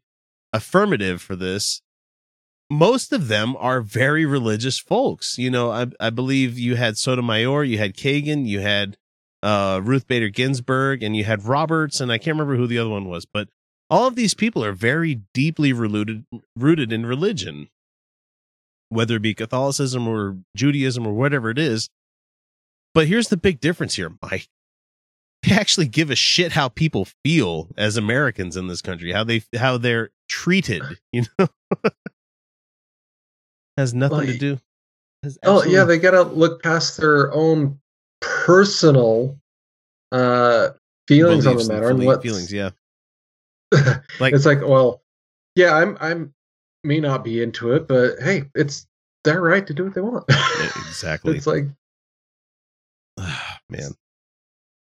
A: affirmative for this. Most of them are very religious folks. You know, I, I believe you had Sotomayor, you had Kagan, you had uh, Ruth Bader Ginsburg, and you had Roberts, and I can't remember who the other one was. But all of these people are very deeply rooted rooted in religion, whether it be Catholicism or Judaism or whatever it is. But here's the big difference here, Mike. They actually give a shit how people feel as Americans in this country, how they how they're treated. You know, has nothing to do. has
E: oh yeah, they gotta look past their own personal uh feelings on the
A: beliefs and
E: matter and what
A: feelings. Yeah, like
E: it's like, well, yeah, I'm I'm may not be into it, but hey, it's their right to do what they want.
A: exactly.
E: it's like
A: man.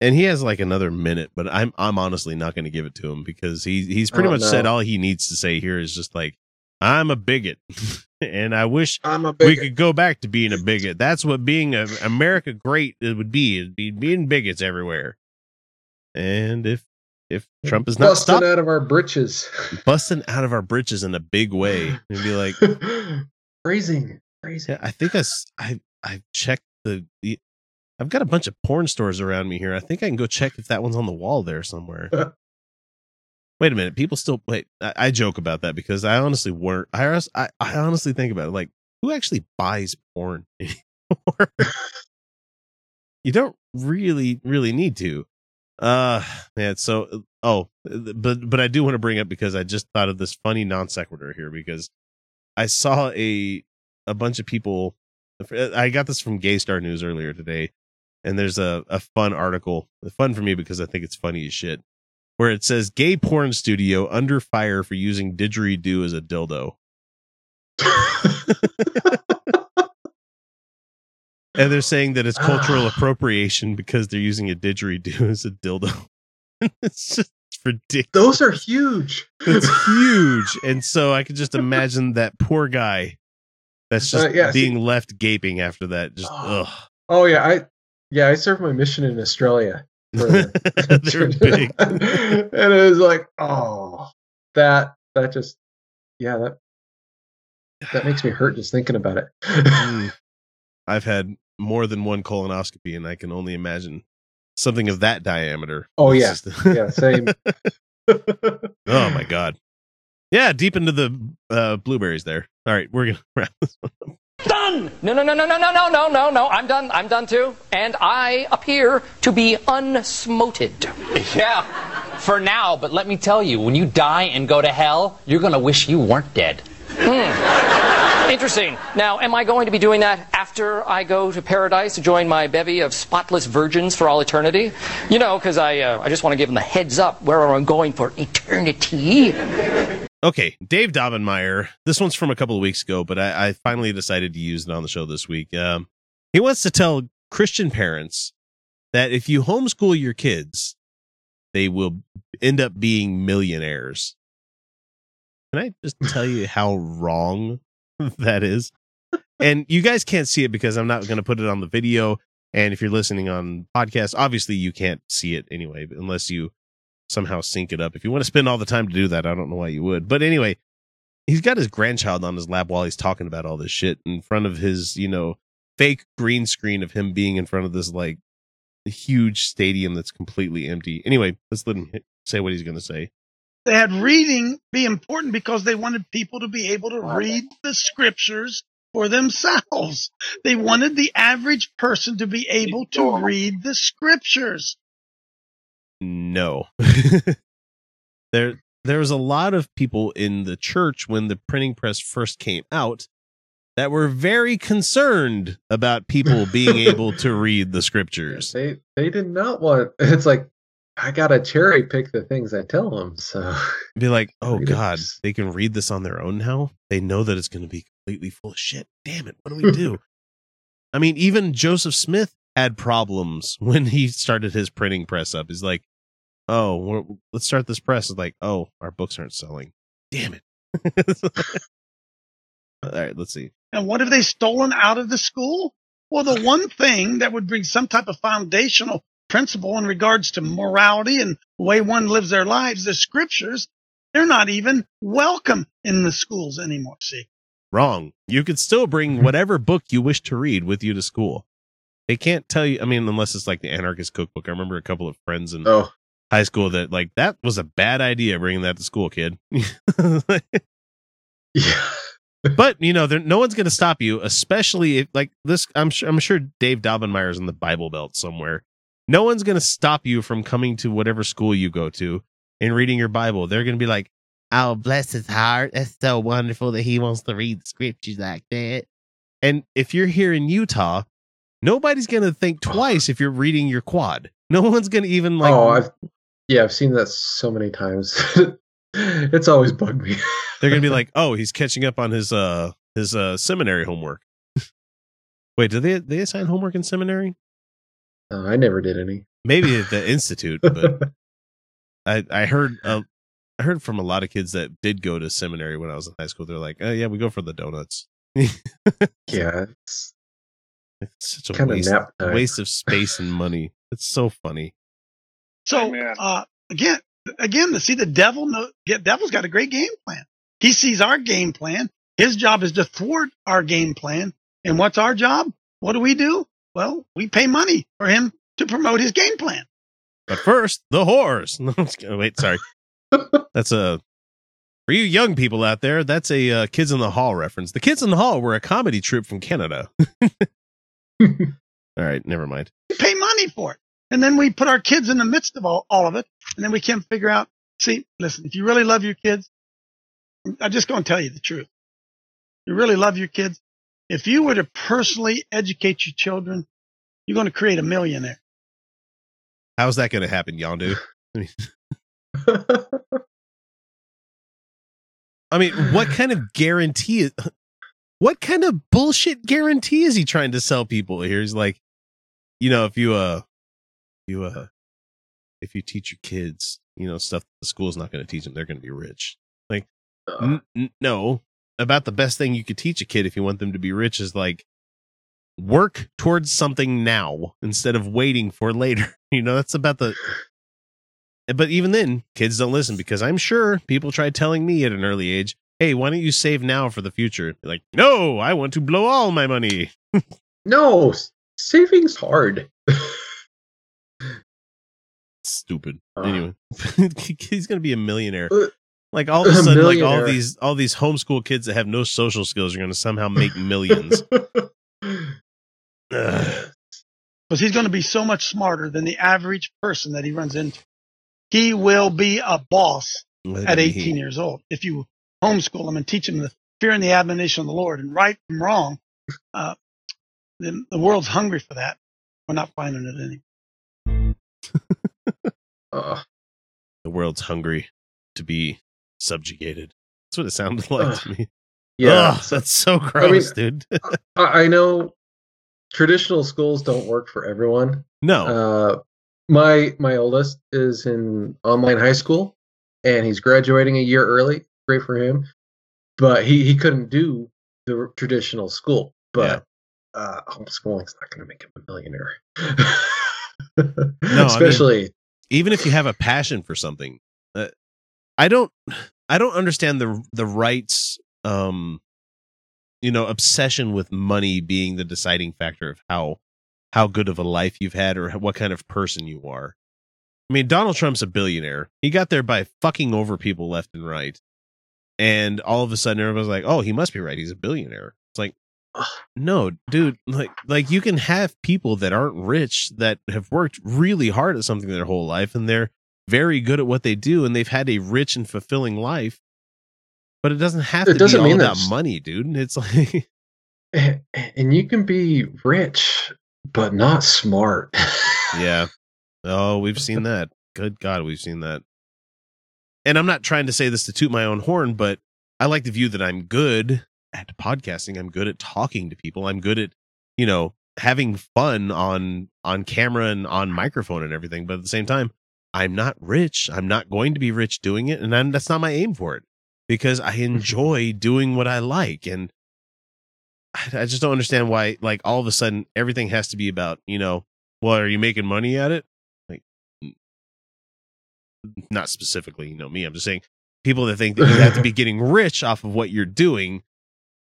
A: And he has like another minute, but I'm I'm honestly not going to give it to him because he he's pretty
E: Oh,
A: much said all he needs to say here is just like I'm a bigot, and I wish we could go back to being a bigot. That's what being a America great it would be. It'd be being bigots everywhere. And if if Trump is not
E: busting
A: stopped
E: out of our britches.
A: busting out of our britches in a big way, it'd be like.
E: Phrasing.
A: Yeah, I think I I I checked the, the I've got a bunch of porn stores around me here. I think I can go check if that one's on the wall there somewhere. Wait a minute, people still wait. I, I joke about that because I honestly weren't. I, I I honestly think about it like who actually buys porn anymore? you don't really really need to. Uh man, so oh, but but I do want to bring up because I just thought of this funny non sequitur here because I saw a a bunch of people. I got this from Gay Star News earlier today, and there's a a fun article, fun for me because I think it's funny as shit, where it says gay porn studio under fire for using didgeridoo as a dildo. And they're saying that it's cultural appropriation because they're using a didgeridoo as a dildo. it's just ridiculous.
E: Those are huge.
A: It's huge. And so I could just imagine that poor guy that's just
E: Uh, yeah, see-
A: being left gaping after that. Just
E: Oh.
A: ugh.
E: Oh yeah, I yeah, I served my mission in Australia.
A: They're big.
E: and it was like, oh, that that just yeah, that that makes me hurt just thinking about it.
A: Mm. I've had more than one colonoscopy, and I can only imagine something of that diameter.
E: Oh, yeah. yeah, same.
A: oh my god. Yeah, deep into the uh, blueberries there. All right, we're gonna wrap this one up.
B: Done! No, no, no, no, no, no, no, no, no, no. I'm done. I'm done too. And I appear to be unsmoted. Yeah, for now, but let me tell you, when you die and go to hell, you're gonna wish you weren't dead. Hmm. Interesting. Now, am I going to be doing that after I go to paradise to join my bevy of spotless virgins for all eternity? You know, because I, uh, I just want to give them a heads up where I'm going for eternity.
A: Okay, Dave Daubenmire. This one's from a couple of weeks ago, but I, I finally decided to use it on the show this week. Um, he wants to tell Christian parents that if you homeschool your kids, they will end up being millionaires. Can I just tell you how wrong that is? And you guys can't see it because I'm not going to put it on the video. And if you're listening on podcast, obviously you can't see it anyway, unless you somehow sync it up. If you want to spend all the time to do that, I don't know why you would. But anyway, he's got his grandchild on his lap while he's talking about all this shit in front of his, you know, fake green screen of him being in front of this like huge stadium that's completely empty. Anyway, let's let him say what he's going to say.
I: They had reading be important because they wanted people to be able to read the scriptures for themselves. They wanted the average person to be able to read the scriptures.
A: No. there there was a lot of people in the church when the printing press first came out that were very concerned about people being able to read the scriptures.
E: They they did not want. It's like I gotta cherry pick the things I tell them. So
A: Be like, oh. God, they can read this on their own now. They know that it's going to be completely full of shit. Damn it, what do we do? I mean, even Joseph Smith had problems when he started his printing press up. He's like, oh, we're, let's start this press. It's like, oh, our books aren't selling. Damn it. All right, let's see.
I: And what have they stolen out of the school? Well, the one thing that would bring some type of foundational principle in regards to morality and the way one lives their lives, the scriptures, they're not even welcome in the schools anymore. See,
A: Wrong. You could still bring whatever book you wish to read with you to school. They can't tell you. I mean, unless it's like the Anarchist Cookbook. I remember a couple of friends in
E: oh
A: high school that like that was a bad idea bringing that to school, kid.
E: yeah.
A: but you know, no one's going to stop you, especially if like this. I'm sure. I'm sure Dave Daubenmire's in the Bible Belt somewhere. No one's going to stop you from coming to whatever school you go to and reading your Bible. They're going to be like, "Oh, bless his heart. That's so wonderful that he wants to read the scriptures like that." And if you're here in Utah, nobody's going to think twice if you're reading your quad. No one's going to even like.
E: oh, I've yeah, I've seen that so many times. it's always bugged me.
A: They're gonna be like, "Oh, he's catching up on his uh his uh seminary homework." Wait, do they they assign homework in seminary?
E: Uh, I never did any.
A: Maybe at the institute, but I I heard uh, I heard from a lot of kids that did go to seminary when I was in high school. They're like, "Oh yeah, we go for the donuts."
E: yeah, it's
A: It's such a
E: Kinda
A: waste
E: nap time.
A: waste of space and money. It's so funny.
I: so uh, again, again, to see the devil, know, get devil's got a great game plan. He sees our game plan. His job is to thwart our game plan. And what's our job? What do we do? Well, we pay money for him to promote his game plan.
A: But first, the whores. No, I'm just kidding. wait, sorry. That's a for you young people out there. That's a uh, Kids in the Hall reference. The Kids in the Hall were a comedy troupe from Canada. All right, never mind.
I: We pay money for it. And then we put our kids in the midst of all, all of it. And then we can't figure out, see, listen, if you really love your kids, I'm just going to tell you the truth. You really love your kids. If you were to personally educate your children, you're going to create a millionaire.
A: How's that going to happen, Yondu? I mean, what kind of guarantee? Is, what kind of bullshit guarantee is he trying to sell people here? He's like, you know, if you uh, you uh, if you teach your kids, you know, stuff the school's not going to teach them, they're going to be rich. Like, n- n- no, about the best thing you could teach a kid if you want them to be rich is like work towards something now instead of waiting for later. You know, that's about the. But even then, kids don't listen because I'm sure people tried telling me at an early age, "Hey, why don't you save now for the future?" Like, no, I want to blow all my money.
E: no, saving's hard.
A: Stupid.
E: Uh.
A: Anyway, he's gonna be a millionaire.
E: Uh,
A: Like all of a
E: a
A: sudden, like all these all these homeschool kids that have no social skills are gonna somehow make millions.
I: Because he's going to be so much smarter than the average person that he runs into. He will be a boss
A: Look
I: at
A: me.
I: 18 years old if you homeschool them and teach them the fear and the admonition of the Lord and right from wrong. Uh, the, the world's hungry for that. We're not finding it any.
E: Uh,
A: The world's hungry to be subjugated. That's what it sounded like to me.
E: yeah,
A: Ugh, that's so gross, dude.
E: I, I know traditional schools don't work for everyone.
A: no,
E: Uh, my my oldest is in online high school, and he's graduating a year early. Great for him, but he he couldn't do the traditional school. But uh, homeschooling's not going to make him a millionaire.
A: mean-
E: especially
A: even if you have a passion for something uh, i don't i don't understand the the rights um you know obsession with money being the deciding factor of how how good of a life you've had or what kind of person you are i mean donald trump's a billionaire he got there by fucking over people left and right and all of a sudden everyone's like oh he must be right. He's a billionaire. It's like no dude like like you can have people that aren't rich that have worked really hard at something their whole life and they're very good at what they do and they've had a rich and fulfilling life but it doesn't have
E: It
A: to
E: doesn't
A: be all
E: mean
A: about
E: that's-
A: money dude. It's like eh, eh,
E: and you can be rich but not smart.
A: yeah. Oh we've seen that. Good god we've seen that and i'm not trying to say this to toot my own horn but i like the view that i'm good at podcasting. I'm good at talking to people. I'm good at you know having fun on on camera and on microphone and everything. But at the same time i'm not rich. I'm not going to be rich doing it. And I'm, that's not my aim for it because i mm-hmm. enjoy doing what i like. And I, just don't understand why like all of a sudden everything has to be about you know well are you making money at it not specifically you know me i'm just saying people that think that you have to be getting rich off of what you're doing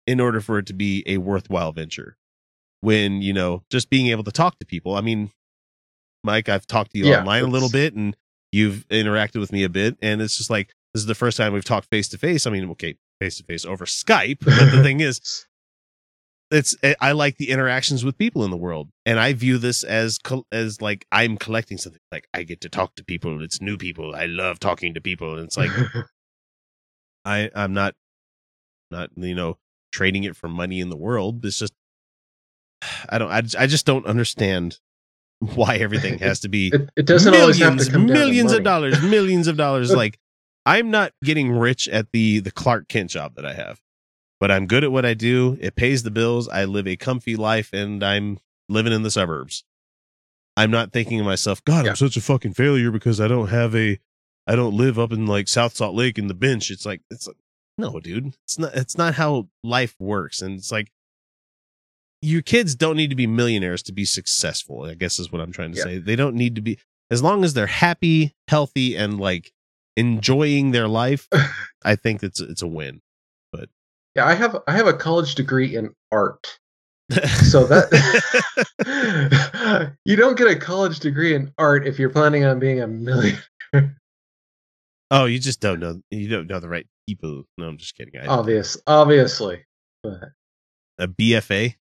A: in order for it to be a worthwhile venture. When you know just being able to talk to people. I mean mike i've talked to you
E: Yeah,
A: online a little bit and you've interacted with me a bit and it's just like this is the first time we've talked face to face. I mean okay face to face over skype but the thing is it's eh, i like the interactions with people in the world and i view this as as like i'm collecting something like i get to talk to people it's new people i love talking to people and it's like i i'm not not you know trading it for money in the world it's just i don't i, just- I just don't understand why everything has to be
E: it, it doesn't always have to come
A: millions of dollars millions of dollars like i'm not getting rich at the the clark kent job that i have but i'm good at what i do. It pays the bills. I live a comfy life and i'm living in the suburbs. I'm not thinking to myself god
E: Yeah.
A: i'm such a fucking failure because i don't have a i don't live up in like south salt lake in the bench. It's like it's like no dude. It's not it's not how life works. And it's like your kids don't need to be millionaires to be successful i guess is what i'm trying to
E: Yeah.
A: say. They don't need to be as long as they're happy healthy and like enjoying their life i think it's it's a win
E: Yeah, I have I have a college degree in art. So that you don't get a college degree in art if you're planning on being a millionaire.
A: oh you just don't know you don't know the right people. No i'm just kidding. I,
E: Obvious, obviously. But
A: a bfa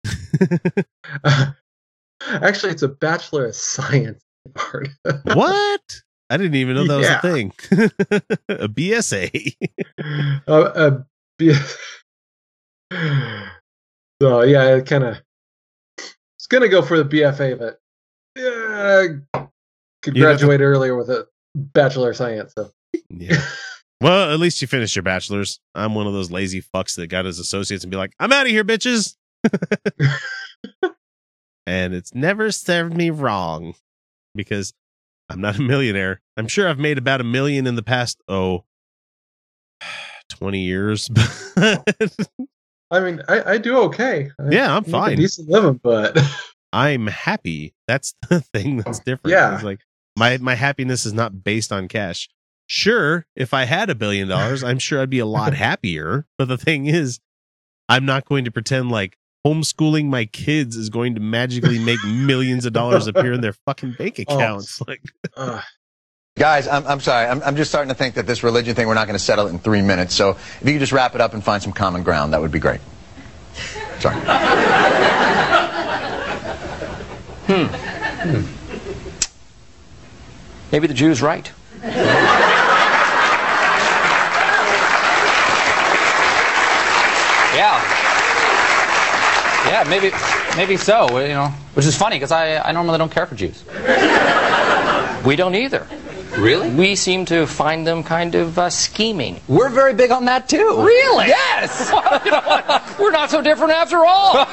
E: actually, it's a bachelor of science in art.
A: what? I didn't even know that was a thing. A bsa
E: uh, uh, B- so yeah, it kind of. It's gonna go for the BFA, but yeah, could
A: You have to-
E: graduate earlier with a bachelor of science. So
A: Yeah. Well, at least you finished your bachelor's. I'm one of those lazy fucks that got his associates and be like, I'm out of here, bitches. and it's never served me wrong because I'm not a millionaire. I'm sure I've made about a million in the past, oh, 20 years.
E: I mean, I, I do okay. I
A: Yeah, I'm fine.
E: decent living, but
A: I'm happy. That's the thing that's different.
E: Yeah.
A: It's like my my happiness is not based on cash. Sure, if I had a billion dollars, I'm sure I'd be a lot happier. But the thing is, I'm not going to pretend like homeschooling my kids is going to magically make millions of dollars appear in their fucking bank
E: Oh.
A: accounts. Like
E: uh,
J: Guys, I'm, I'm sorry. I'm, I'm just starting to think that this religion thing, we're not going to settle it in three minutes. So if you could just wrap it up and find some common ground, that would be great. Sorry. Hmm.
B: Maybe the Jew's right. Yeah. Yeah, maybe, maybe so. You know, which is funny because I, I normally don't care for Jews. we don't either.
K: Really?
B: We seem to find them kind of uh, scheming.
K: We're very big on that too.
B: Really?
K: Yes.
B: Well, you know what? We're not so different after all.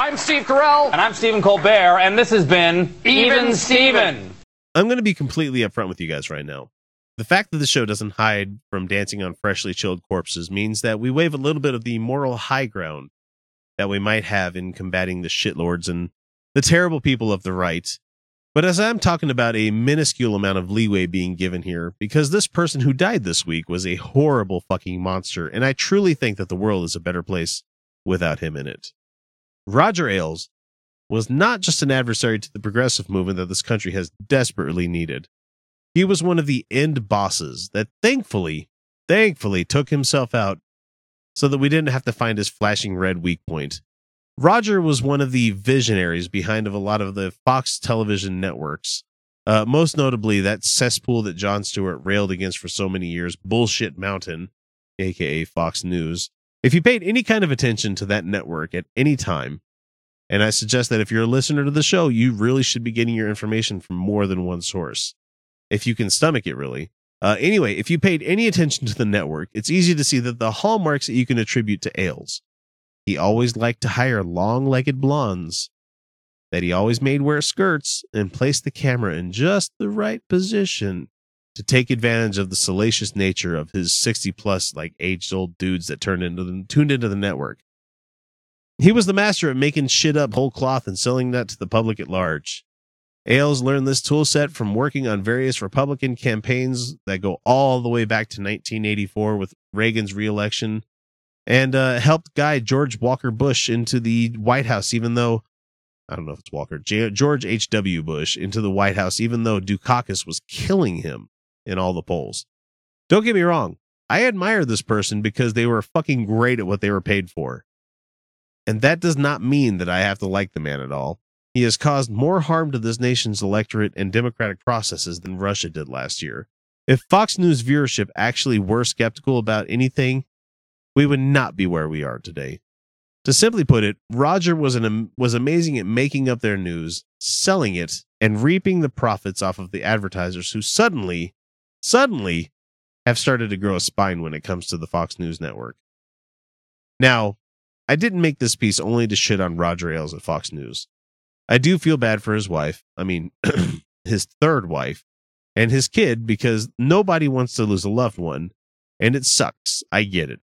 B: I'm Steve Carell.
L: And I'm Stephen Colbert, and this has been
B: Even Stevphen.
A: I'm going to be completely upfront with you guys right now. The fact that the show doesn't hide from dancing on freshly chilled corpses means that we wave a little bit of the moral high ground that we might have in combating the shitlords and the terrible people of the right. But as I'm talking about a minuscule amount of leeway being given here, because this person who died this week was a horrible fucking monster, and I truly think that the world is a better place without him in it. Roger Ailes was not just an adversary to the progressive movement that this country has desperately needed. He was one of the end bosses that thankfully, thankfully took himself out so that we didn't have to find his flashing red weak point. Roger was one of the visionaries behind of a lot of the Fox television networks. Uh, most notably, that cesspool that Jon Stewart railed against for so many years, Bullshit Mountain, aka Fox News. If you paid any kind of attention to that network at any time, and I suggest that if you're a listener to the show, you really should be getting your information from more than one source. If you can stomach it, really. Uh, anyway, if you paid any attention to the network, it's easy to see that the hallmarks that you can attribute to Ailes. He always liked to hire long legged blondes, that he always made wear skirts and placed the camera in just the right position to take advantage of the salacious nature of his 60 plus like aged old dudes that turned into the, tuned into the network. He was the master at making shit up whole cloth and selling that to the public at large. Ailes learned this tool set from working on various Republican campaigns that go all the way back to 1984 with Reagan's reelection and uh, helped guide George Walker Bush into the White House, even though I don't know if it's Walker, J- George H.W. Bush into the White House, even though Dukakis was killing him in all the polls. Don't get me wrong. I admire this person because they were fucking great at what they were paid for. And that does not mean that I have to like the man at all. He has caused more harm to this nation's electorate and democratic processes than Russia did last year. If Fox News viewership actually were skeptical about anything, we would not be where we are today. To simply put it, Roger was an was amazing at making up their news, selling it, and reaping the profits off of the advertisers who suddenly, suddenly have started to grow a spine when it comes to the Fox News network. Now, I didn't make this piece only to shit on Roger Ailes at Fox News. I do feel bad for his wife. I mean, his third wife and his kid because nobody wants to lose a loved one and it sucks. I get it.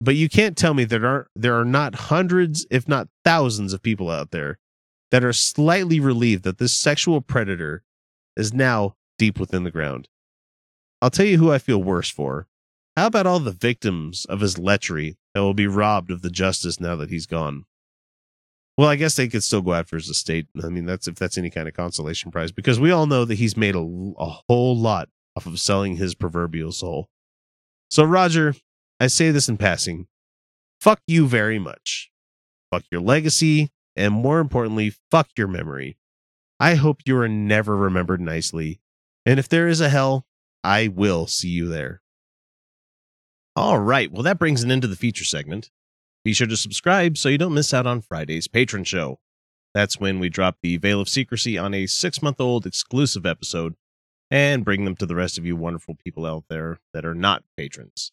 A: But you can't tell me there aren't there are not hundreds, if not thousands of people out there that are slightly relieved that this sexual predator is now deep within the ground. I'll tell you who I feel worse for. How about all the victims of his lechery that will be robbed of the justice now that he's gone? Well, I guess they could still go after his estate. I mean, that's if that's any kind of consolation prize, because we all know that he's made a, a whole lot off of selling his proverbial soul. So, Roger, I say this in passing. Fuck you very much. Fuck your legacy, and more importantly, fuck your memory. I hope you are never remembered nicely. And if there is a hell, I will see you there. All right. Well, that brings an end to the feature segment. Be sure to subscribe so you don't miss out on Friday's patron show. That's when we drop the Veil of Secrecy on a six month old exclusive episode and bring them to the rest of you wonderful people out there that are not patrons.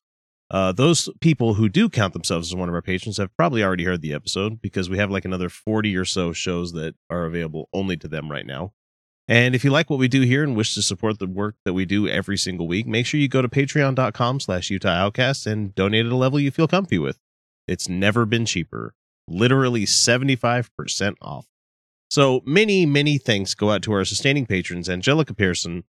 A: Uh, those people who do count themselves as one of our patrons have probably already heard the episode because we have like another 40 or so shows that are available only to them right now. And if you like what we do here and wish to support the work that we do every single week, make sure you go to patreon.com slash Utah Outcast and donate at a level you feel comfy with. It's never been cheaper. Literally 75% off. So many, many thanks go out to our sustaining patrons, Angelica Pearson,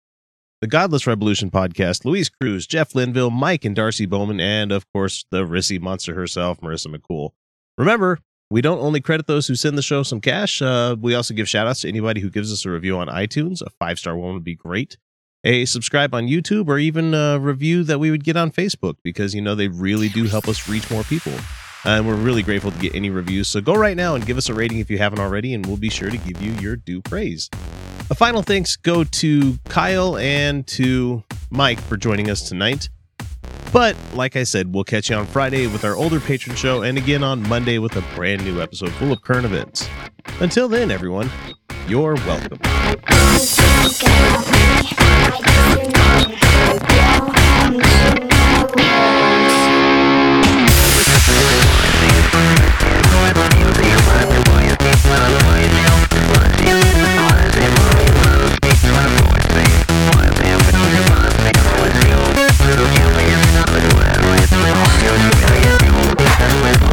A: the Godless Revolution podcast, Louise Cruz, Jeff Linville, Mike and Darcy Bohman, and of course, the Rissy monster herself, Marissa McCool. Remember, we don't only credit those who send the show some cash, uh, we also give shout outs to anybody who gives us a review on iTunes. A five star one would be great. A subscribe on YouTube or even a review that we would get on Facebook because, you know, they really do help us reach more people. Uh, and we're really grateful to get any reviews. So go right now and give us a rating if you haven't already, and we'll be sure to give you your due praise. A final thanks go to Kyle and to Mike, for joining us tonight. But like I said, we'll catch you on Friday with our older patron show and again on Monday with a brand new episode full of current events. Until then, everyone, you're welcome.
M: I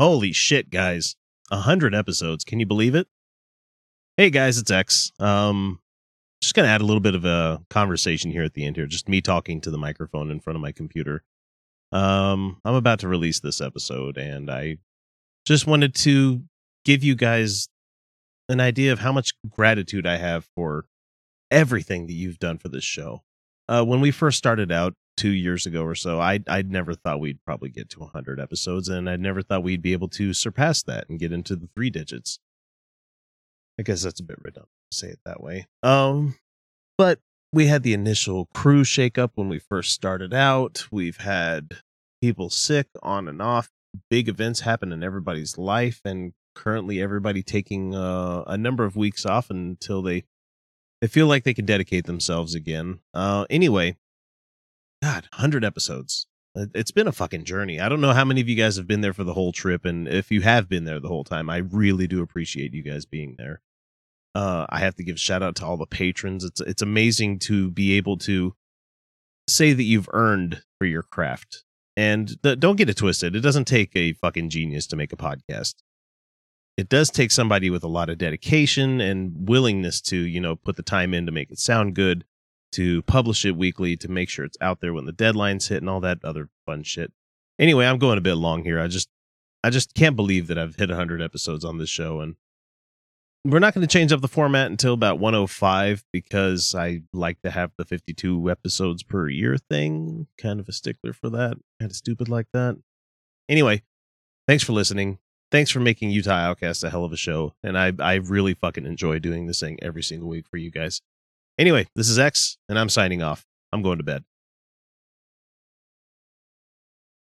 A: Holy shit, guys. A hundred episodes. Can you believe it? Hey guys, it's X. Um just gonna add a little bit of a conversation here at the end here. Just me talking to the microphone in front of my computer. Um I'm about to release this episode and I just wanted to give you guys an idea of how much gratitude I have for everything that you've done for this show. Uh, when we first started out two years ago or so, I I'd never thought we'd probably get to 100 episodes, and I never thought we'd be able to surpass that and get into the three digits. I guess that's a bit redundant to say it that way. Um, but we had the initial crew shakeup when we first started out. We've had people sick on and off. Big events happen in everybody's life, and currently everybody taking uh, a number of weeks off until they they feel like they can dedicate themselves again. Uh, anyway, God, hundred episodes. It- It's been a fucking journey. I don't know how many of you guys have been there for the whole trip, and if you have been there the whole time, I really do appreciate you guys being there. Uh, I have to give a shout out to all the patrons. It's it's amazing to be able to say that you've earned for your craft. And don't get it twisted. It doesn't take a fucking genius to make a podcast it does take somebody with a lot of dedication and willingness to you know put the time in to make it sound good to publish it weekly to make sure it's out there when the deadlines hit and all that other fun shit anyway i'm going a bit long here i just i just can't believe that i've hit 100 episodes on this show and we're not going to change up the format until about 105 because i like to have the 52 episodes per year thing kind of a stickler for that kind of stupid like that anyway thanks for listening thanks for making Utah Outcast a hell of a show. And I, I really fucking enjoy doing this thing every single week for you guys. Anyway, this is X, and I'm signing off. I'm going to bed.